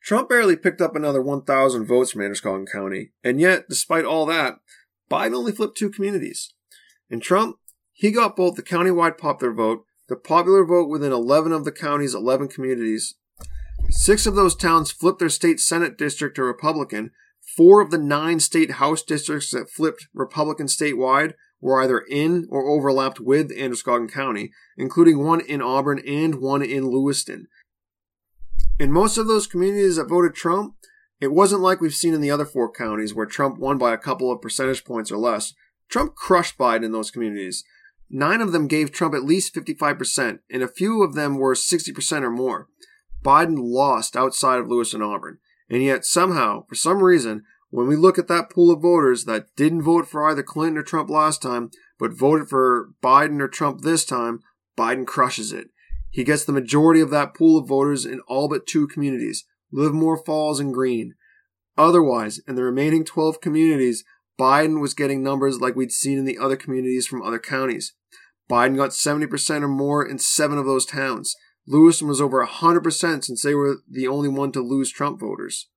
Trump barely picked up another 1,000 votes from Androscoggin County, and yet, despite all that, Biden only flipped two communities. And Trump, he got both the countywide popular vote, the popular vote within 11 of the county's 11 communities, Six of those towns flipped their state Senate district to Republican. Four of the nine state House districts that flipped Republican statewide were either in or overlapped with Androscoggin County, including one in Auburn and one in Lewiston. In most of those communities that voted Trump, it wasn't like we've seen in the other four counties where Trump won by a couple of percentage points or less. Trump crushed Biden in those communities. Nine of them gave Trump at least 55%, and a few of them were 60% or more. Biden lost outside of Lewis and Auburn. And yet, somehow, for some reason, when we look at that pool of voters that didn't vote for either Clinton or Trump last time, but voted for Biden or Trump this time, Biden crushes it. He gets the majority of that pool of voters in all but two communities Livermore Falls and Greene. Otherwise, in the remaining 12 communities, Biden was getting numbers like we'd seen in the other communities from other counties. Biden got 70% or more in seven of those towns. Lewiston was over 100% since they were the only one to lose Trump voters.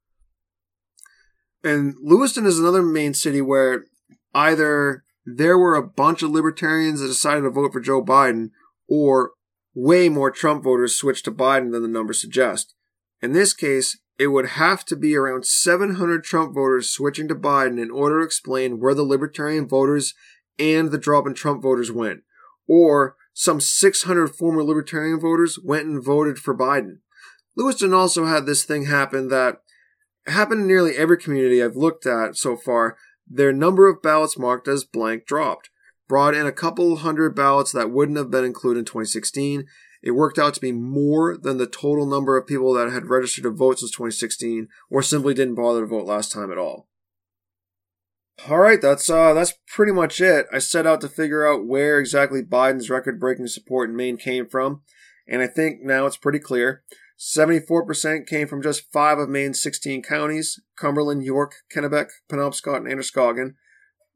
And Lewiston is another main city where either there were a bunch of libertarians that decided to vote for Joe Biden, or way more Trump voters switched to Biden than the numbers suggest. In this case, it would have to be around 700 Trump voters switching to Biden in order to explain where the libertarian voters and the drop in Trump voters went. Or some 600 former Libertarian voters went and voted for Biden. Lewiston also had this thing happen that happened in nearly every community I've looked at so far. Their number of ballots marked as blank dropped, brought in a couple hundred ballots that wouldn't have been included in 2016. It worked out to be more than the total number of people that had registered to vote since 2016 or simply didn't bother to vote last time at all. All right, that's uh, that's pretty much it. I set out to figure out where exactly Biden's record-breaking support in Maine came from, and I think now it's pretty clear. 74% came from just five of Maine's 16 counties: Cumberland, York, Kennebec, Penobscot, and Androscoggin.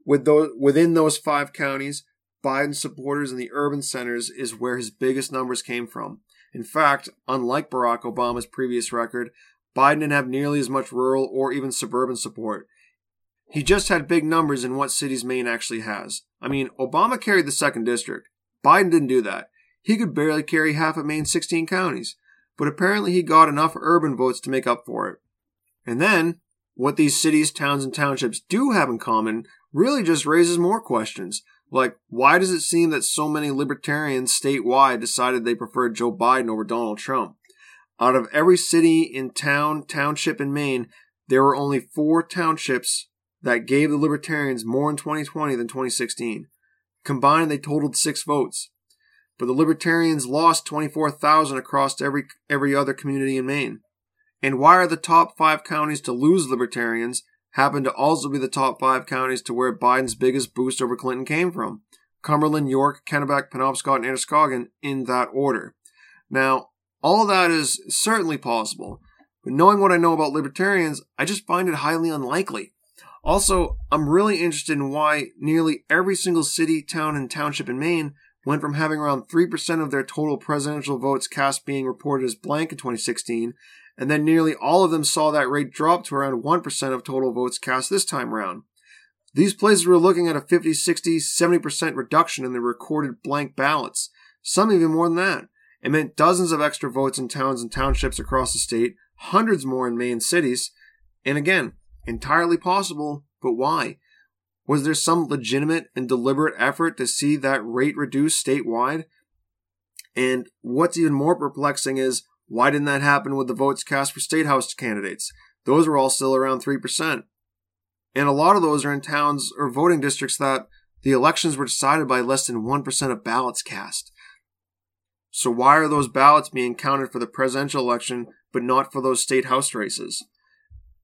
With those within those five counties, Biden's supporters in the urban centers is where his biggest numbers came from. In fact, unlike Barack Obama's previous record, Biden didn't have nearly as much rural or even suburban support. He just had big numbers in what cities Maine actually has. I mean, Obama carried the second district. Biden didn't do that. He could barely carry half of Maine's 16 counties, but apparently he got enough urban votes to make up for it. And then, what these cities, towns, and townships do have in common really just raises more questions. Like, why does it seem that so many libertarians statewide decided they preferred Joe Biden over Donald Trump? Out of every city in town, township in Maine, there were only four townships that gave the Libertarians more in 2020 than 2016. Combined, they totaled six votes. But the Libertarians lost 24,000 across every, every other community in Maine. And why are the top five counties to lose Libertarians happen to also be the top five counties to where Biden's biggest boost over Clinton came from? Cumberland, York, Kennebec, Penobscot, and Androscoggin in that order. Now, all that is certainly possible, but knowing what I know about libertarians, I just find it highly unlikely. Also, I'm really interested in why nearly every single city, town, and township in Maine went from having around 3% of their total presidential votes cast being reported as blank in 2016, and then nearly all of them saw that rate drop to around 1% of total votes cast this time around. These places were looking at a 50, 60, 70% reduction in the recorded blank ballots, some even more than that. It meant dozens of extra votes in towns and townships across the state, hundreds more in Maine cities, and again, entirely possible, But why? Was there some legitimate and deliberate effort to see that rate reduced statewide? And what's even more perplexing is why didn't that happen with the votes cast for state house candidates? Those were all still around 3%. And a lot of those are in towns or voting districts that the elections were decided by less than 1% of ballots cast. So why are those ballots being counted for the presidential election but not for those state house races?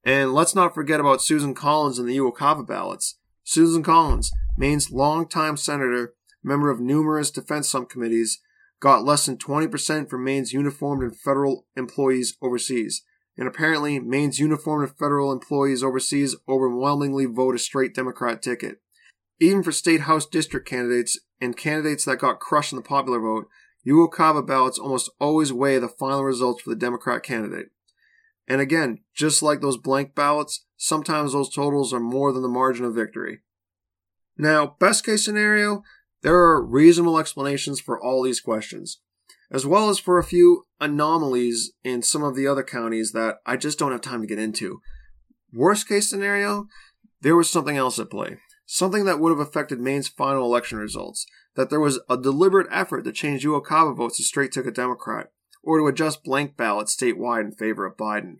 And let's not forget about Susan Collins and the UOCAVA ballots. Susan Collins, Maine's longtime senator, member of numerous defense subcommittees, got less than 20% for Maine's uniformed and federal employees overseas. And apparently, Maine's uniformed and federal employees overseas overwhelmingly vote a straight Democrat ticket. Even for state house district candidates and candidates that got crushed in the popular vote, UOCAVA ballots almost always weigh the final results for the Democrat candidate. And again, just like those blank ballots, sometimes those totals are more than the margin of victory. Now, best case scenario, there are reasonable explanations for all these questions, as well as for a few anomalies in some of the other counties that I just don't have time to get into. Worst case scenario, there was something else at play, something that would have affected Maine's final election results, that there was a deliberate effort to change UOCAVA votes to straight ticket Democrat, or to adjust blank ballots statewide in favor of Biden.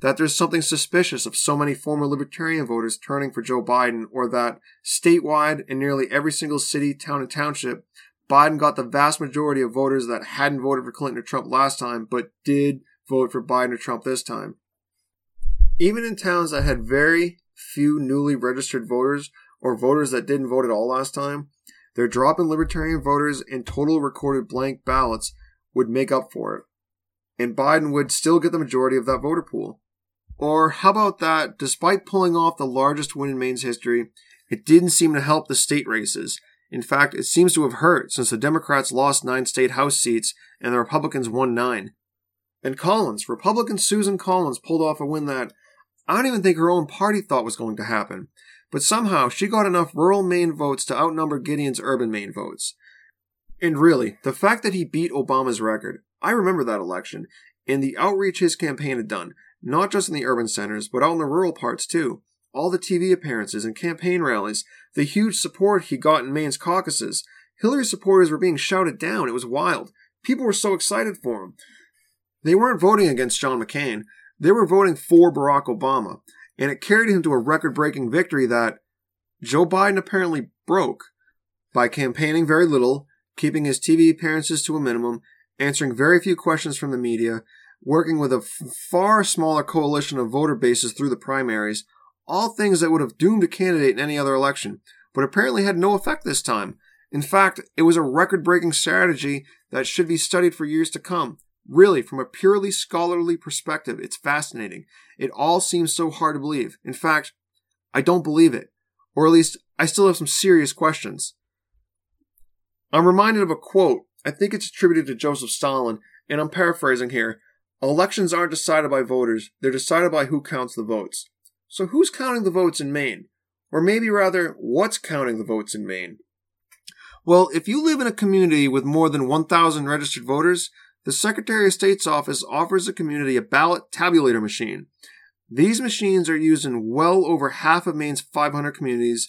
That there's something suspicious of so many former Libertarian voters turning for Joe Biden, or that statewide in nearly every single city, town, and township, Biden got the vast majority of voters that hadn't voted for Clinton or Trump last time, but did vote for Biden or Trump this time. Even in towns that had very few newly registered voters, or voters that didn't vote at all last time, their drop in Libertarian voters and total recorded blank ballots would make up for it. And Biden would still get the majority of that voter pool. Or how about that, despite pulling off the largest win in Maine's history, it didn't seem to help the state races. In fact, it seems to have hurt since the Democrats lost nine state House seats and the Republicans won nine. And Collins, Republican Susan Collins, pulled off a win that I don't even think her own party thought was going to happen but somehow she got enough rural Maine votes to outnumber Gideon's urban Maine votes. And really, the fact that he beat Obama's record, I remember that election, and the outreach his campaign had done, not just in the urban centers, but out in the rural parts too. All the TV appearances and campaign rallies, the huge support he got in Maine's caucuses. Hillary's supporters were being shouted down. It was wild. People were so excited for him. They weren't voting against John McCain. They were voting for Barack Obama and it carried him to a record breaking victory that Joe Biden apparently broke by campaigning very little, keeping his TV appearances to a minimum, answering very few questions from the media, working with a f- far smaller coalition of voter bases through the primaries, all things that would have doomed a candidate in any other election, but apparently had no effect this time. In fact, it was a record breaking strategy that should be studied for years to come. Really, from a purely scholarly perspective, it's fascinating. It all seems so hard to believe. In fact, I don't believe it. Or at least, I still have some serious questions. I'm reminded of a quote. I think it's attributed to Joseph Stalin, and I'm paraphrasing here. Elections aren't decided by voters, they're decided by who counts the votes. So who's counting the votes in Maine? Or maybe rather, what's counting the votes in Maine? Well, if you live in a community with more than 1,000 registered voters, the Secretary of State's office offers the community a ballot tabulator machine. These machines are used in well over half of Maine's 500 communities,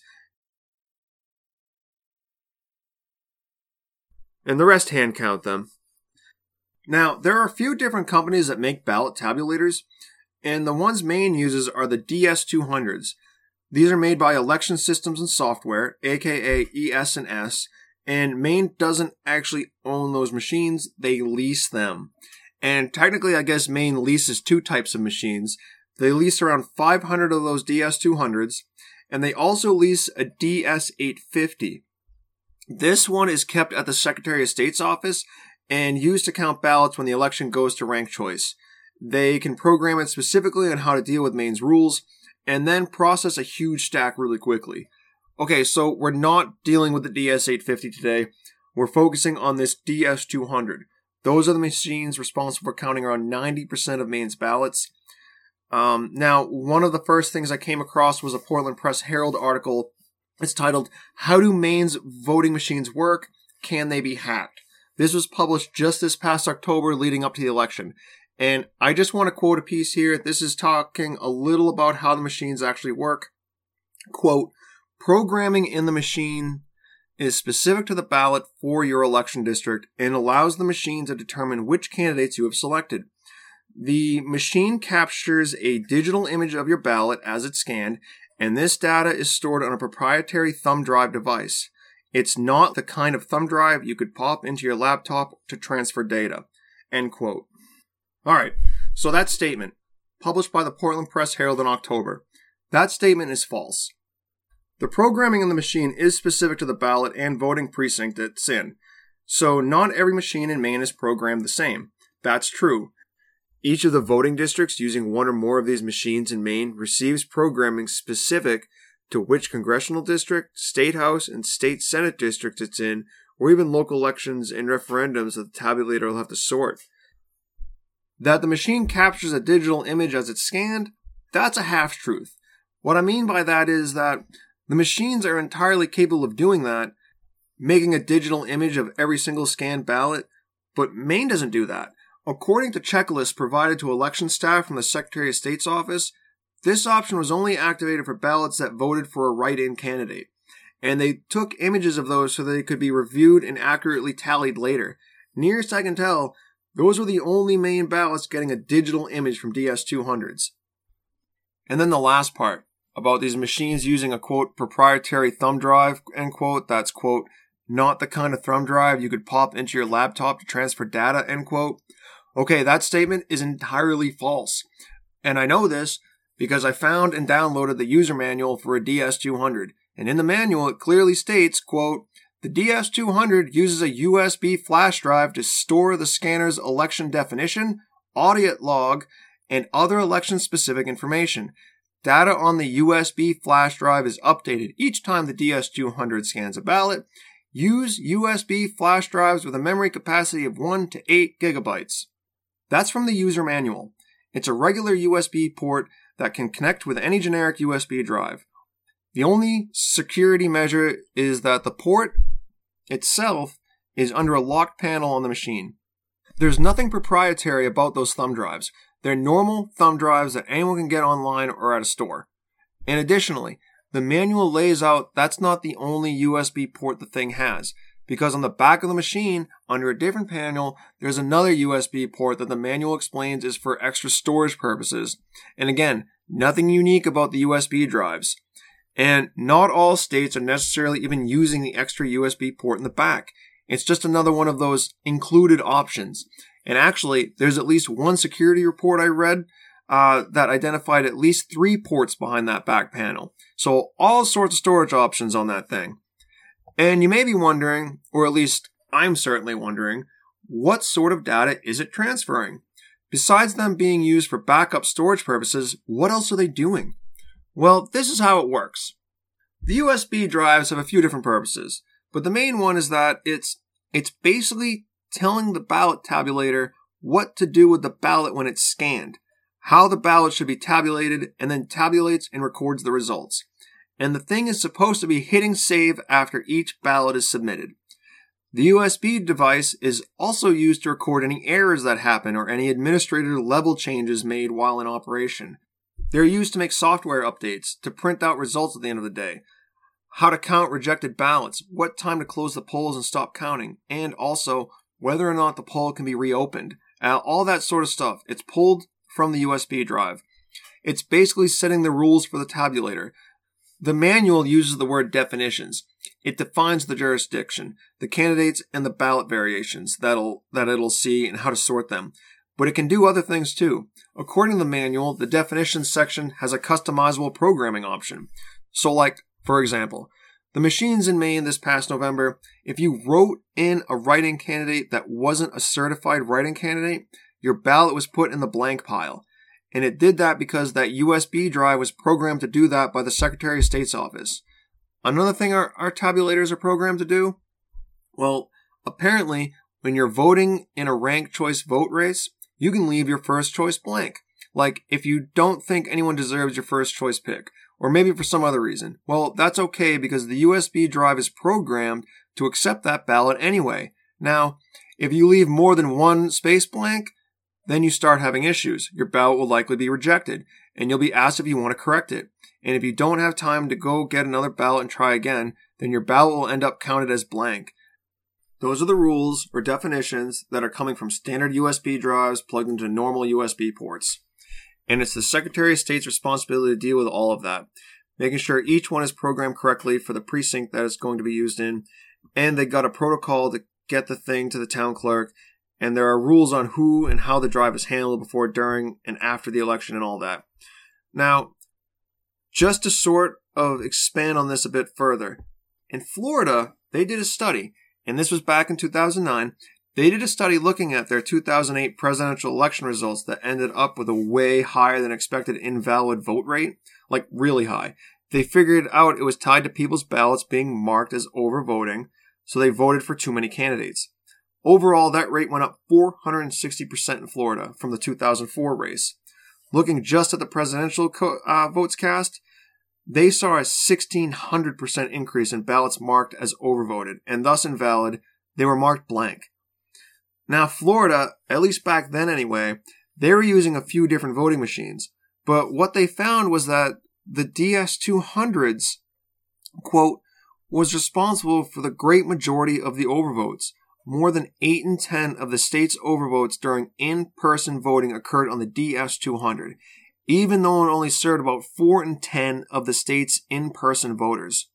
and the rest hand count them. Now, there are a few different companies that make ballot tabulators, and the ones Maine uses are the DS200s. These are made by Election Systems and Software, aka ES&S, and Maine doesn't actually own those machines, they lease them. And technically, I guess Maine leases two types of machines. They lease around 500 of those DS200s, and they also lease a DS850. This one is kept at the Secretary of State's office and used to count ballots when the election goes to rank choice. They can program it specifically on how to deal with Maine's rules and then process a huge stack really quickly. Okay, so we're not dealing with the DS850 today. We're focusing on this DS200. Those are the machines responsible for counting around 90% of Maine's ballots. Um, now, one of the first things I came across was a Portland Press Herald article. It's titled, How Do Maine's Voting Machines Work? Can They Be Hacked? This was published just this past October leading up to the election. And I just want to quote a piece here. This is talking a little about how the machines actually work. Quote, programming in the machine is specific to the ballot for your election district and allows the machine to determine which candidates you have selected. The machine captures a digital image of your ballot as it's scanned, and this data is stored on a proprietary thumb drive device. It's not the kind of thumb drive you could pop into your laptop to transfer data. End quote. All right, so that statement, published by the Portland Press Herald in October, that statement is false. The programming in the machine is specific to the ballot and voting precinct it's in, so not every machine in Maine is programmed the same. That's true. Each of the voting districts using one or more of these machines in Maine receives programming specific to which congressional district, state house, and state senate district it's in, or even local elections and referendums that the tabulator will have to sort. That the machine captures a digital image as it's scanned, that's a half truth. What I mean by that is that the machines are entirely capable of doing that, making a digital image of every single scanned ballot, but Maine doesn't do that. According to checklists provided to election staff from the Secretary of State's office, this option was only activated for ballots that voted for a write in candidate, and they took images of those so they could be reviewed and accurately tallied later. Nearest I can tell, those were the only Maine ballots getting a digital image from DS200s. And then the last part about these machines using a quote proprietary thumb drive end quote that's quote not the kind of thumb drive you could pop into your laptop to transfer data end quote okay that statement is entirely false and i know this because i found and downloaded the user manual for a ds200 and in the manual it clearly states quote the DS200 uses a USB flash drive to store the scanner's election definition, audit log, and other election specific information. Data on the USB flash drive is updated each time the DS200 scans a ballot. Use USB flash drives with a memory capacity of 1 to 8 gigabytes. That's from the user manual. It's a regular USB port that can connect with any generic USB drive. The only security measure is that the port itself is under a locked panel on the machine. There's nothing proprietary about those thumb drives. They're normal thumb drives that anyone can get online or at a store. And additionally, the manual lays out that's not the only USB port the thing has, because on the back of the machine, under a different panel, there's another USB port that the manual explains is for extra storage purposes. And again, nothing unique about the USB drives. And not all states are necessarily even using the extra USB port in the back. It's just another one of those included options. And actually, there's at least one security report I read uh, that identified at least three ports behind that back panel. So all sorts of storage options on that thing. And you may be wondering, or at least I'm certainly wondering, what sort of data is it transferring? Besides them being used for backup storage purposes, what else are they doing? Well, this is how it works. The USB drives have a few different purposes, but the main one is that it's it's basically telling the ballot tabulator what to do with the ballot when it's scanned, how the ballot should be tabulated, and then tabulates and records the results. And the thing is supposed to be hitting save after each ballot is submitted. The USB device is also used to record any errors that happen or any administrator level changes made while in operation. They're used to make software updates, to print out results at the end of the day, how to count rejected ballots, what time to close the polls and stop counting, and also whether or not the poll can be reopened, uh, all that sort of stuff. It's pulled from the USB drive. It's basically setting the rules for the tabulator. The manual uses the word definitions. It defines the jurisdiction, the candidates, and the ballot variations that'll, that it'll see and how to sort them. But it can do other things too. According to the manual, the definitions section has a customizable programming option. So like, for example, the machines in Maine this past November, if you wrote in a writing candidate that wasn't a certified writing candidate, your ballot was put in the blank pile. And it did that because that USB drive was programmed to do that by the Secretary of State's office. Another thing our, our tabulators are programmed to do? Well, apparently, when you're voting in a ranked choice vote race, you can leave your first choice blank. Like, if you don't think anyone deserves your first choice pick, or maybe for some other reason. Well, that's okay because the USB drive is programmed to accept that ballot anyway. Now, if you leave more than one space blank, then you start having issues. Your ballot will likely be rejected. and you'll be asked if you want to correct it. And if you don't have time to go get another ballot and try again, then your ballot will end up counted as blank. Those are the rules or definitions that are coming from standard USB drives plugged into normal USB ports. And it's the Secretary of State's responsibility to deal with all of that, making sure each one is programmed correctly for the precinct that it's going to be used in. And they've got a protocol to get the thing to the town clerk. And there are rules on who and how the drive is handled before, during, and after the election and all that. Now, just to sort of expand on this a bit further, in Florida, they did a study and this was back in 2009, they did a study looking at their 2008 presidential election results that ended up with a way higher than expected invalid vote rate, like really high. They figured out it was tied to people's ballots being marked as overvoting, so they voted for too many candidates. Overall, that rate went up 460% in Florida from the 2004 race. Looking just at the presidential co- uh, votes cast, they saw a 1600% increase in ballots marked as overvoted and thus invalid. They were marked blank. Now, Florida, at least back then anyway, they were using a few different voting machines. But what they found was that the DS200s, quote, was responsible for the great majority of the overvotes. More than 8 in 10 of the state's overvotes during in person voting occurred on the DS200 even though it only served about 4 in 10 of the state's in person voters.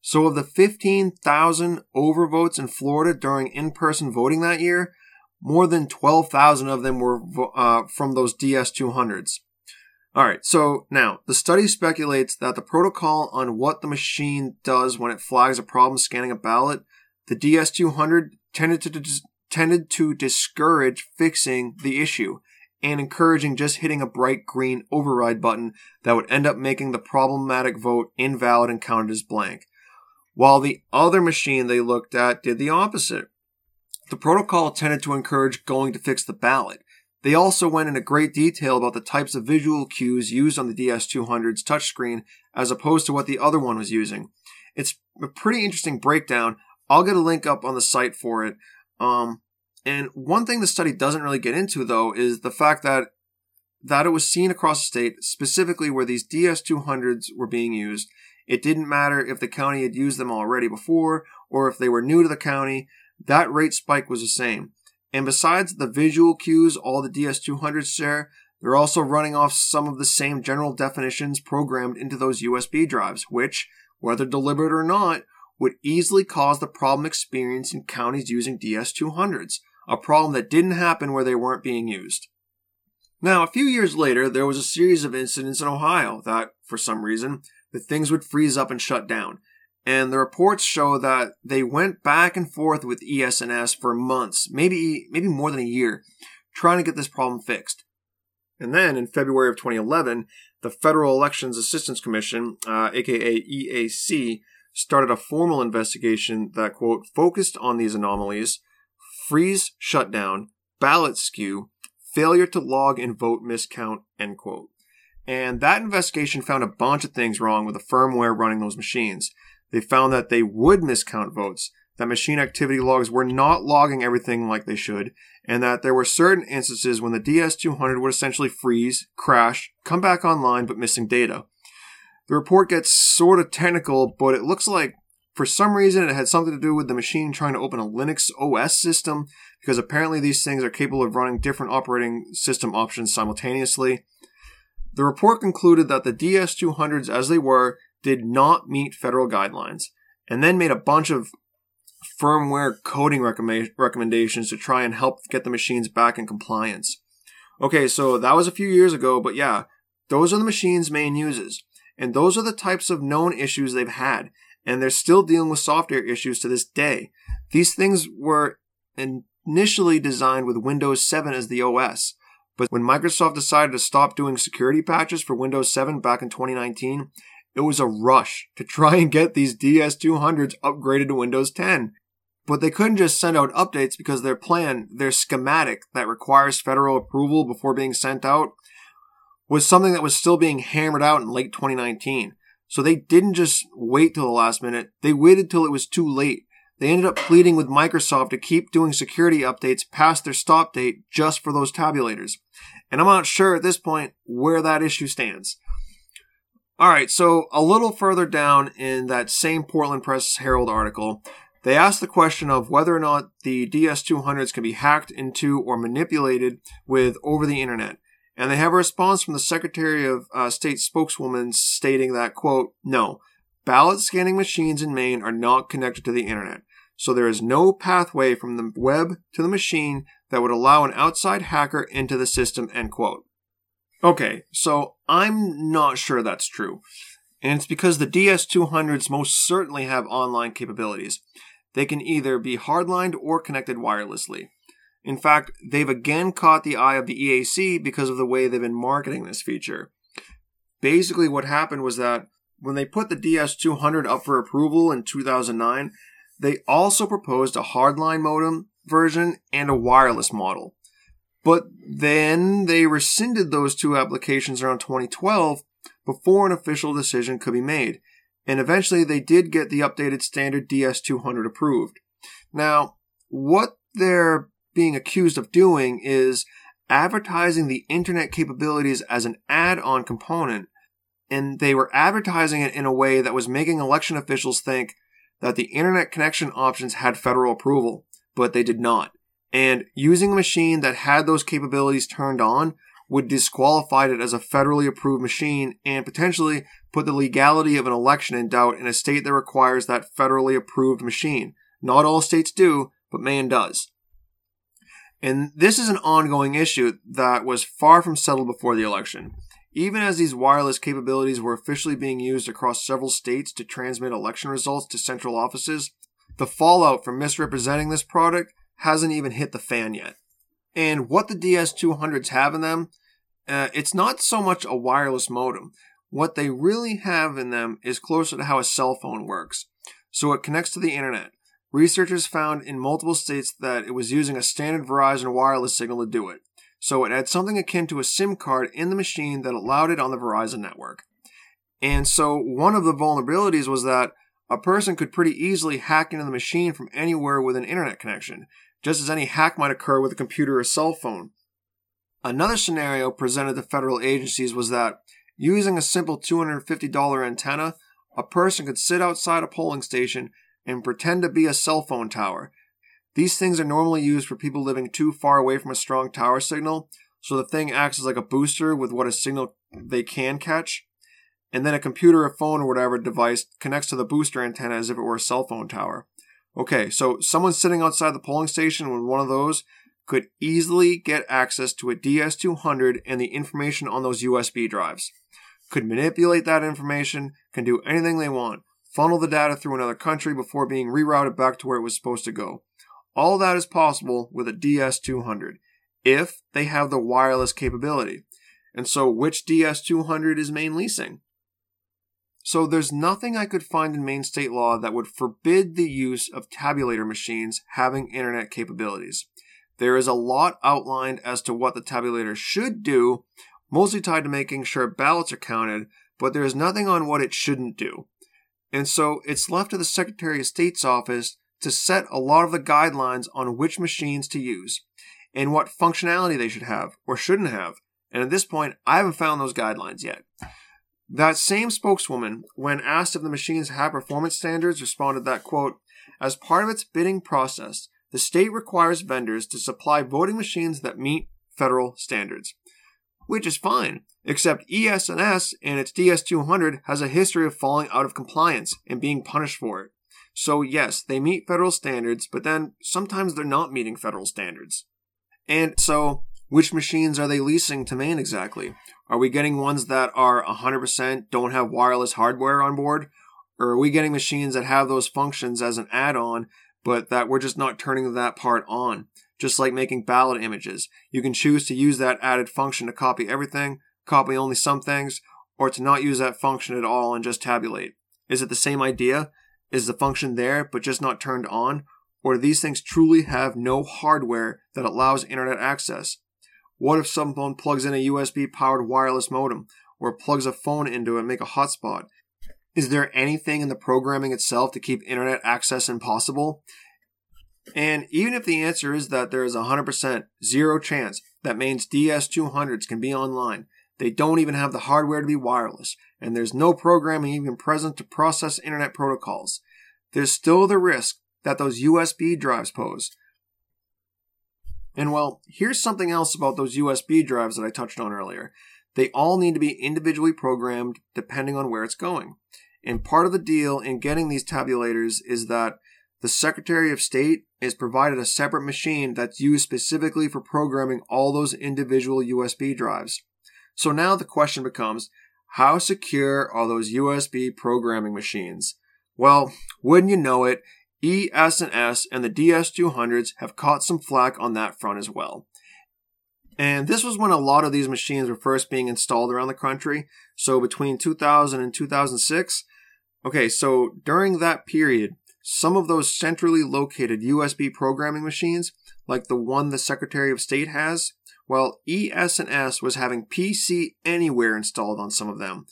So, of the 15,000 overvotes in Florida during in person voting that year, more than 12,000 of them were uh, from those DS200s. All right, so now the study speculates that the protocol on what the machine does when it flags a problem scanning a ballot, the DS200 tended to dis- tended to discourage fixing the issue and encouraging just hitting a bright green override button that would end up making the problematic vote invalid and counted as blank. While the other machine they looked at did the opposite. The protocol tended to encourage going to fix the ballot. They also went into great detail about the types of visual cues used on the DS200's touchscreen as opposed to what the other one was using. It's a pretty interesting breakdown. I'll get a link up on the site for it. Um, and one thing the study doesn't really get into, though, is the fact that that it was seen across the state, specifically where these DS200s were being used. It didn't matter if the county had used them already before or if they were new to the county, that rate spike was the same. And besides the visual cues all the DS200s share, they're also running off some of the same general definitions programmed into those USB drives, which, whether deliberate or not, would easily cause the problem experienced in counties using DS200s a problem that didn't happen where they weren't being used. Now, a few years later, there was a series of incidents in Ohio that, for some reason, the things would freeze up and shut down. And the reports show that they went back and forth with ES&S for months, maybe maybe more than a year, trying to get this problem fixed. And then in February of 2011, the Federal Elections Assistance Commission, uh, aka EAC, started a formal investigation that, quote, focused on these anomalies freeze shutdown, ballot skew, failure to log and vote miscount, end quote. And that investigation found a bunch of things wrong with the firmware running those machines. They found that they would miscount votes, that machine activity logs were not logging everything like they should, and that there were certain instances when the DS200 would essentially freeze, crash, come back online but missing data. The report gets sort of technical, but it looks like for some reason, it had something to do with the machine trying to open a Linux OS system, because apparently these things are capable of running different operating system options simultaneously. The report concluded that the DS200s, as they were, did not meet federal guidelines, and then made a bunch of firmware coding recommendations to try and help get the machines back in compliance. Okay, so that was a few years ago, but yeah, those are the machines Maine uses, and those are the types of known issues they've had and they're still dealing with software issues to this day. These things were initially designed with Windows 7 as the OS, but when Microsoft decided to stop doing security patches for Windows 7 back in 2019, it was a rush to try and get these DS200s upgraded to Windows 10. But they couldn't just send out updates because their plan, their schematic that requires federal approval before being sent out, was something that was still being hammered out in late 2019. So they didn't just wait till the last minute, they waited till it was too late. They ended up pleading with Microsoft to keep doing security updates past their stop date just for those tabulators. And I'm not sure at this point where that issue stands. All right, so a little further down in that same Portland Press Herald article, they asked the question of whether or not the DS200s can be hacked into or manipulated with over the internet. And they have a response from the Secretary of uh, State spokeswoman stating that, quote, no, ballot scanning machines in Maine are not connected to the internet. So there is no pathway from the web to the machine that would allow an outside hacker into the system, end quote. Okay, so I'm not sure that's true. And it's because the DS200s most certainly have online capabilities. They can either be hardlined or connected wirelessly. In fact, they've again caught the eye of the EAC because of the way they've been marketing this feature. Basically, what happened was that when they put the DS200 up for approval in 2009, they also proposed a hardline modem version and a wireless model. But then they rescinded those two applications around 2012 before an official decision could be made. And eventually they did get the updated standard DS200 approved. Now, what they're being accused of doing is advertising the internet capabilities as an add on component. And they were advertising it in a way that was making election officials think that the internet connection options had federal approval, but they did not. And using a machine that had those capabilities turned on would disqualify it as a federally approved machine and potentially put the legality of an election in doubt in a state that requires that federally approved machine. Not all states do, but Maine does. And this is an ongoing issue that was far from settled before the election. Even as these wireless capabilities were officially being used across several states to transmit election results to central offices, the fallout from misrepresenting this product hasn't even hit the fan yet. And what the DS200s have in them, uh, it's not so much a wireless modem. What they really have in them is closer to how a cell phone works. So it connects to the internet. Researchers found in multiple states that it was using a standard Verizon wireless signal to do it. So it had something akin to a SIM card in the machine that allowed it on the Verizon network. And so one of the vulnerabilities was that a person could pretty easily hack into the machine from anywhere with an internet connection, just as any hack might occur with a computer or cell phone. Another scenario presented to federal agencies was that using a simple $250 antenna, a person could sit outside a polling station and pretend to be a cell phone tower. These things are normally used for people living too far away from a strong tower signal, so the thing acts as like a booster with what a signal they can catch. And then a computer a phone or whatever device connects to the booster antenna as if it were a cell phone tower. Okay, so someone sitting outside the polling station with one of those could easily get access to a DS200 and the information on those USB drives. Could manipulate that information, can do anything they want funnel the data through another country before being rerouted back to where it was supposed to go. All that is possible with a DS200 if they have the wireless capability. And so, which DS200 is Maine leasing? So, there's nothing I could find in Maine state law that would forbid the use of tabulator machines having internet capabilities. There is a lot outlined as to what the tabulator should do, mostly tied to making sure ballots are counted, but there is nothing on what it shouldn't do. And so it's left to the Secretary of State's office to set a lot of the guidelines on which machines to use and what functionality they should have or shouldn't have. And at this point, I haven't found those guidelines yet. That same spokeswoman, when asked if the machines have performance standards, responded that, quote, as part of its bidding process, the state requires vendors to supply voting machines that meet federal standards which is fine, except ES&S and its DS200 has a history of falling out of compliance and being punished for it. So yes, they meet federal standards, but then sometimes they're not meeting federal standards. And so, which machines are they leasing to Maine exactly? Are we getting ones that are 100% don't have wireless hardware on board? Or are we getting machines that have those functions as an add-on, but that we're just not turning that part on? just like making ballot images. You can choose to use that added function to copy everything, copy only some things, or to not use that function at all and just tabulate. Is it the same idea? Is the function there but just not turned on? Or do these things truly have no hardware that allows internet access? What if someone plugs in a USB powered wireless modem or plugs a phone into it and make a hotspot? Is there anything in the programming itself to keep internet access impossible? And even if the answer is that there is a 100% zero chance that Maine's DS200s can be online, they don't even have the hardware to be wireless, and there's no programming even present to process internet protocols. There's still the risk that those USB drives pose. And well, here's something else about those USB drives that I touched on earlier. They all need to be individually programmed depending on where it's going. And part of the deal in getting these tabulators is that the Secretary of State is provided a separate machine that's used specifically for programming all those individual USB drives. So now the question becomes, how secure are those USB programming machines? Well, wouldn't you know it, ES&S and the DS200s have caught some flack on that front as well. And this was when a lot of these machines were first being installed around the country. So between 2000 and 2006. Okay, so during that period, some of those centrally located USB programming machines, like the one the Secretary of State has, well, ES&S was having PC Anywhere installed on some of them.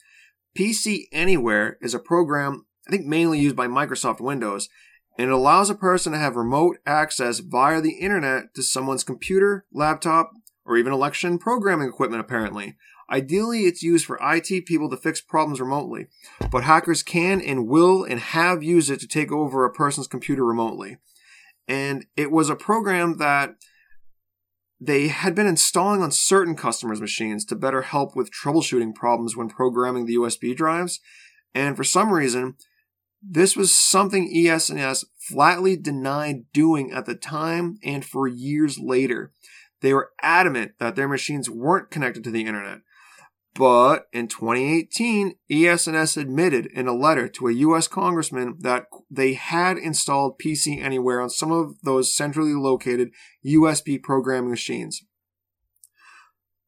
PC Anywhere is a program I think mainly used by Microsoft Windows, and it allows a person to have remote access via the internet to someone's computer, laptop, or even election programming equipment, apparently. Ideally, it's used for IT people to fix problems remotely, but hackers can and will and have used it to take over a person's computer remotely. And it was a program that they had been installing on certain customers' machines to better help with troubleshooting problems when programming the USB drives. And for some reason, this was something ES&S flatly denied doing at the time and for years later. They were adamant that their machines weren't connected to the internet. But in 2018, ES&S admitted in a letter to a US congressman that they had installed PC Anywhere on some of those centrally located USB programming machines.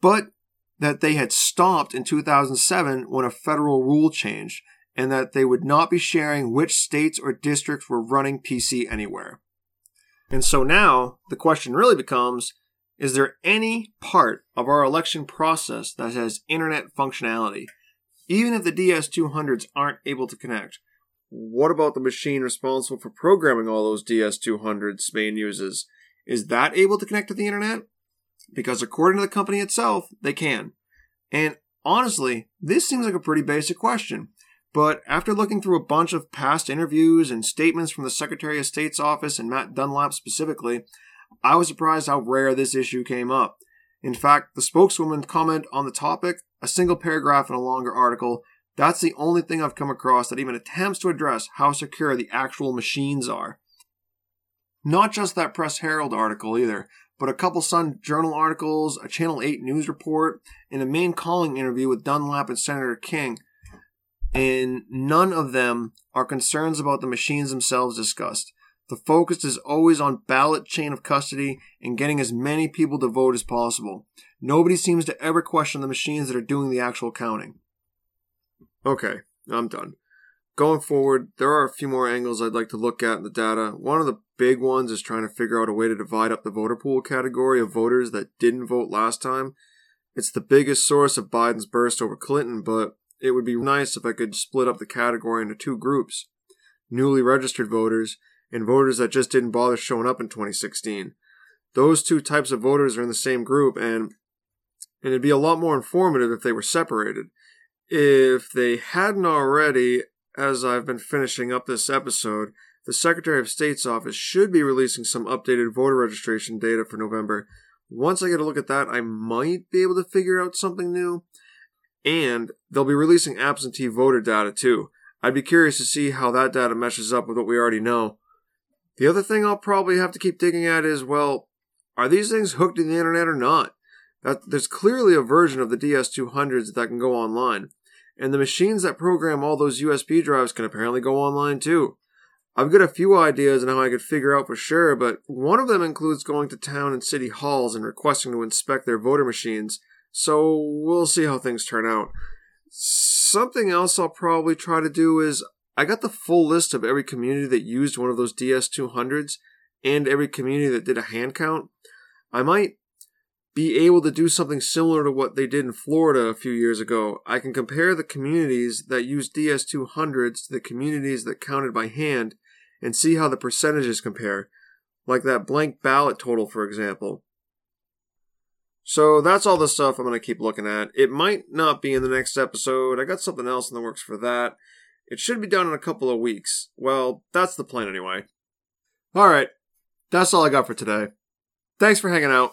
But that they had stopped in 2007 when a federal rule changed and that they would not be sharing which states or districts were running PC Anywhere. And so now the question really becomes is there any part of our election process that has internet functionality? Even if the DS200s aren't able to connect, what about the machine responsible for programming all those DS200s Maine uses? Is that able to connect to the internet? Because according to the company itself, they can. And honestly, this seems like a pretty basic question. But after looking through a bunch of past interviews and statements from the Secretary of State's office and Matt Dunlap specifically, I was surprised how rare this issue came up. In fact, the spokeswoman comment on the topic, a single paragraph in a longer article, that's the only thing I've come across that even attempts to address how secure the actual machines are. Not just that Press Herald article either, but a couple Sun Journal articles, a Channel 8 news report, and a Maine calling interview with Dunlap and Senator King. And none of them are concerns about the machines themselves discussed. The focus is always on ballot chain of custody and getting as many people to vote as possible. Nobody seems to ever question the machines that are doing the actual counting. Okay, I'm done. Going forward, there are a few more angles I'd like to look at in the data. One of the big ones is trying to figure out a way to divide up the voter pool category of voters that didn't vote last time. It's the biggest source of Biden's burst over Clinton, but it would be nice if I could split up the category into two groups newly registered voters and voters that just didn't bother showing up in 2016. Those two types of voters are in the same group, and, and it'd be a lot more informative if they were separated. If they hadn't already, as I've been finishing up this episode, the Secretary of State's office should be releasing some updated voter registration data for November. Once I get a look at that, I might be able to figure out something new. And they'll be releasing absentee voter data too. I'd be curious to see how that data meshes up with what we already know. The other thing I'll probably have to keep digging at is well, are these things hooked to the internet or not? That, there's clearly a version of the DS200s that can go online, and the machines that program all those USB drives can apparently go online too. I've got a few ideas on how I could figure out for sure, but one of them includes going to town and city halls and requesting to inspect their voter machines, so we'll see how things turn out. Something else I'll probably try to do is I got the full list of every community that used one of those DS200s and every community that did a hand count. I might be able to do something similar to what they did in Florida a few years ago. I can compare the communities that used DS200s to the communities that counted by hand and see how the percentages compare. like that blank ballot total, for example. So that's all the stuff I'm going to keep looking at. It might not be in the next episode. I got something else in the works for that. It should be done in a couple of weeks. Well, that's the plan anyway. All right. That's all I got for today. Thanks for hanging out.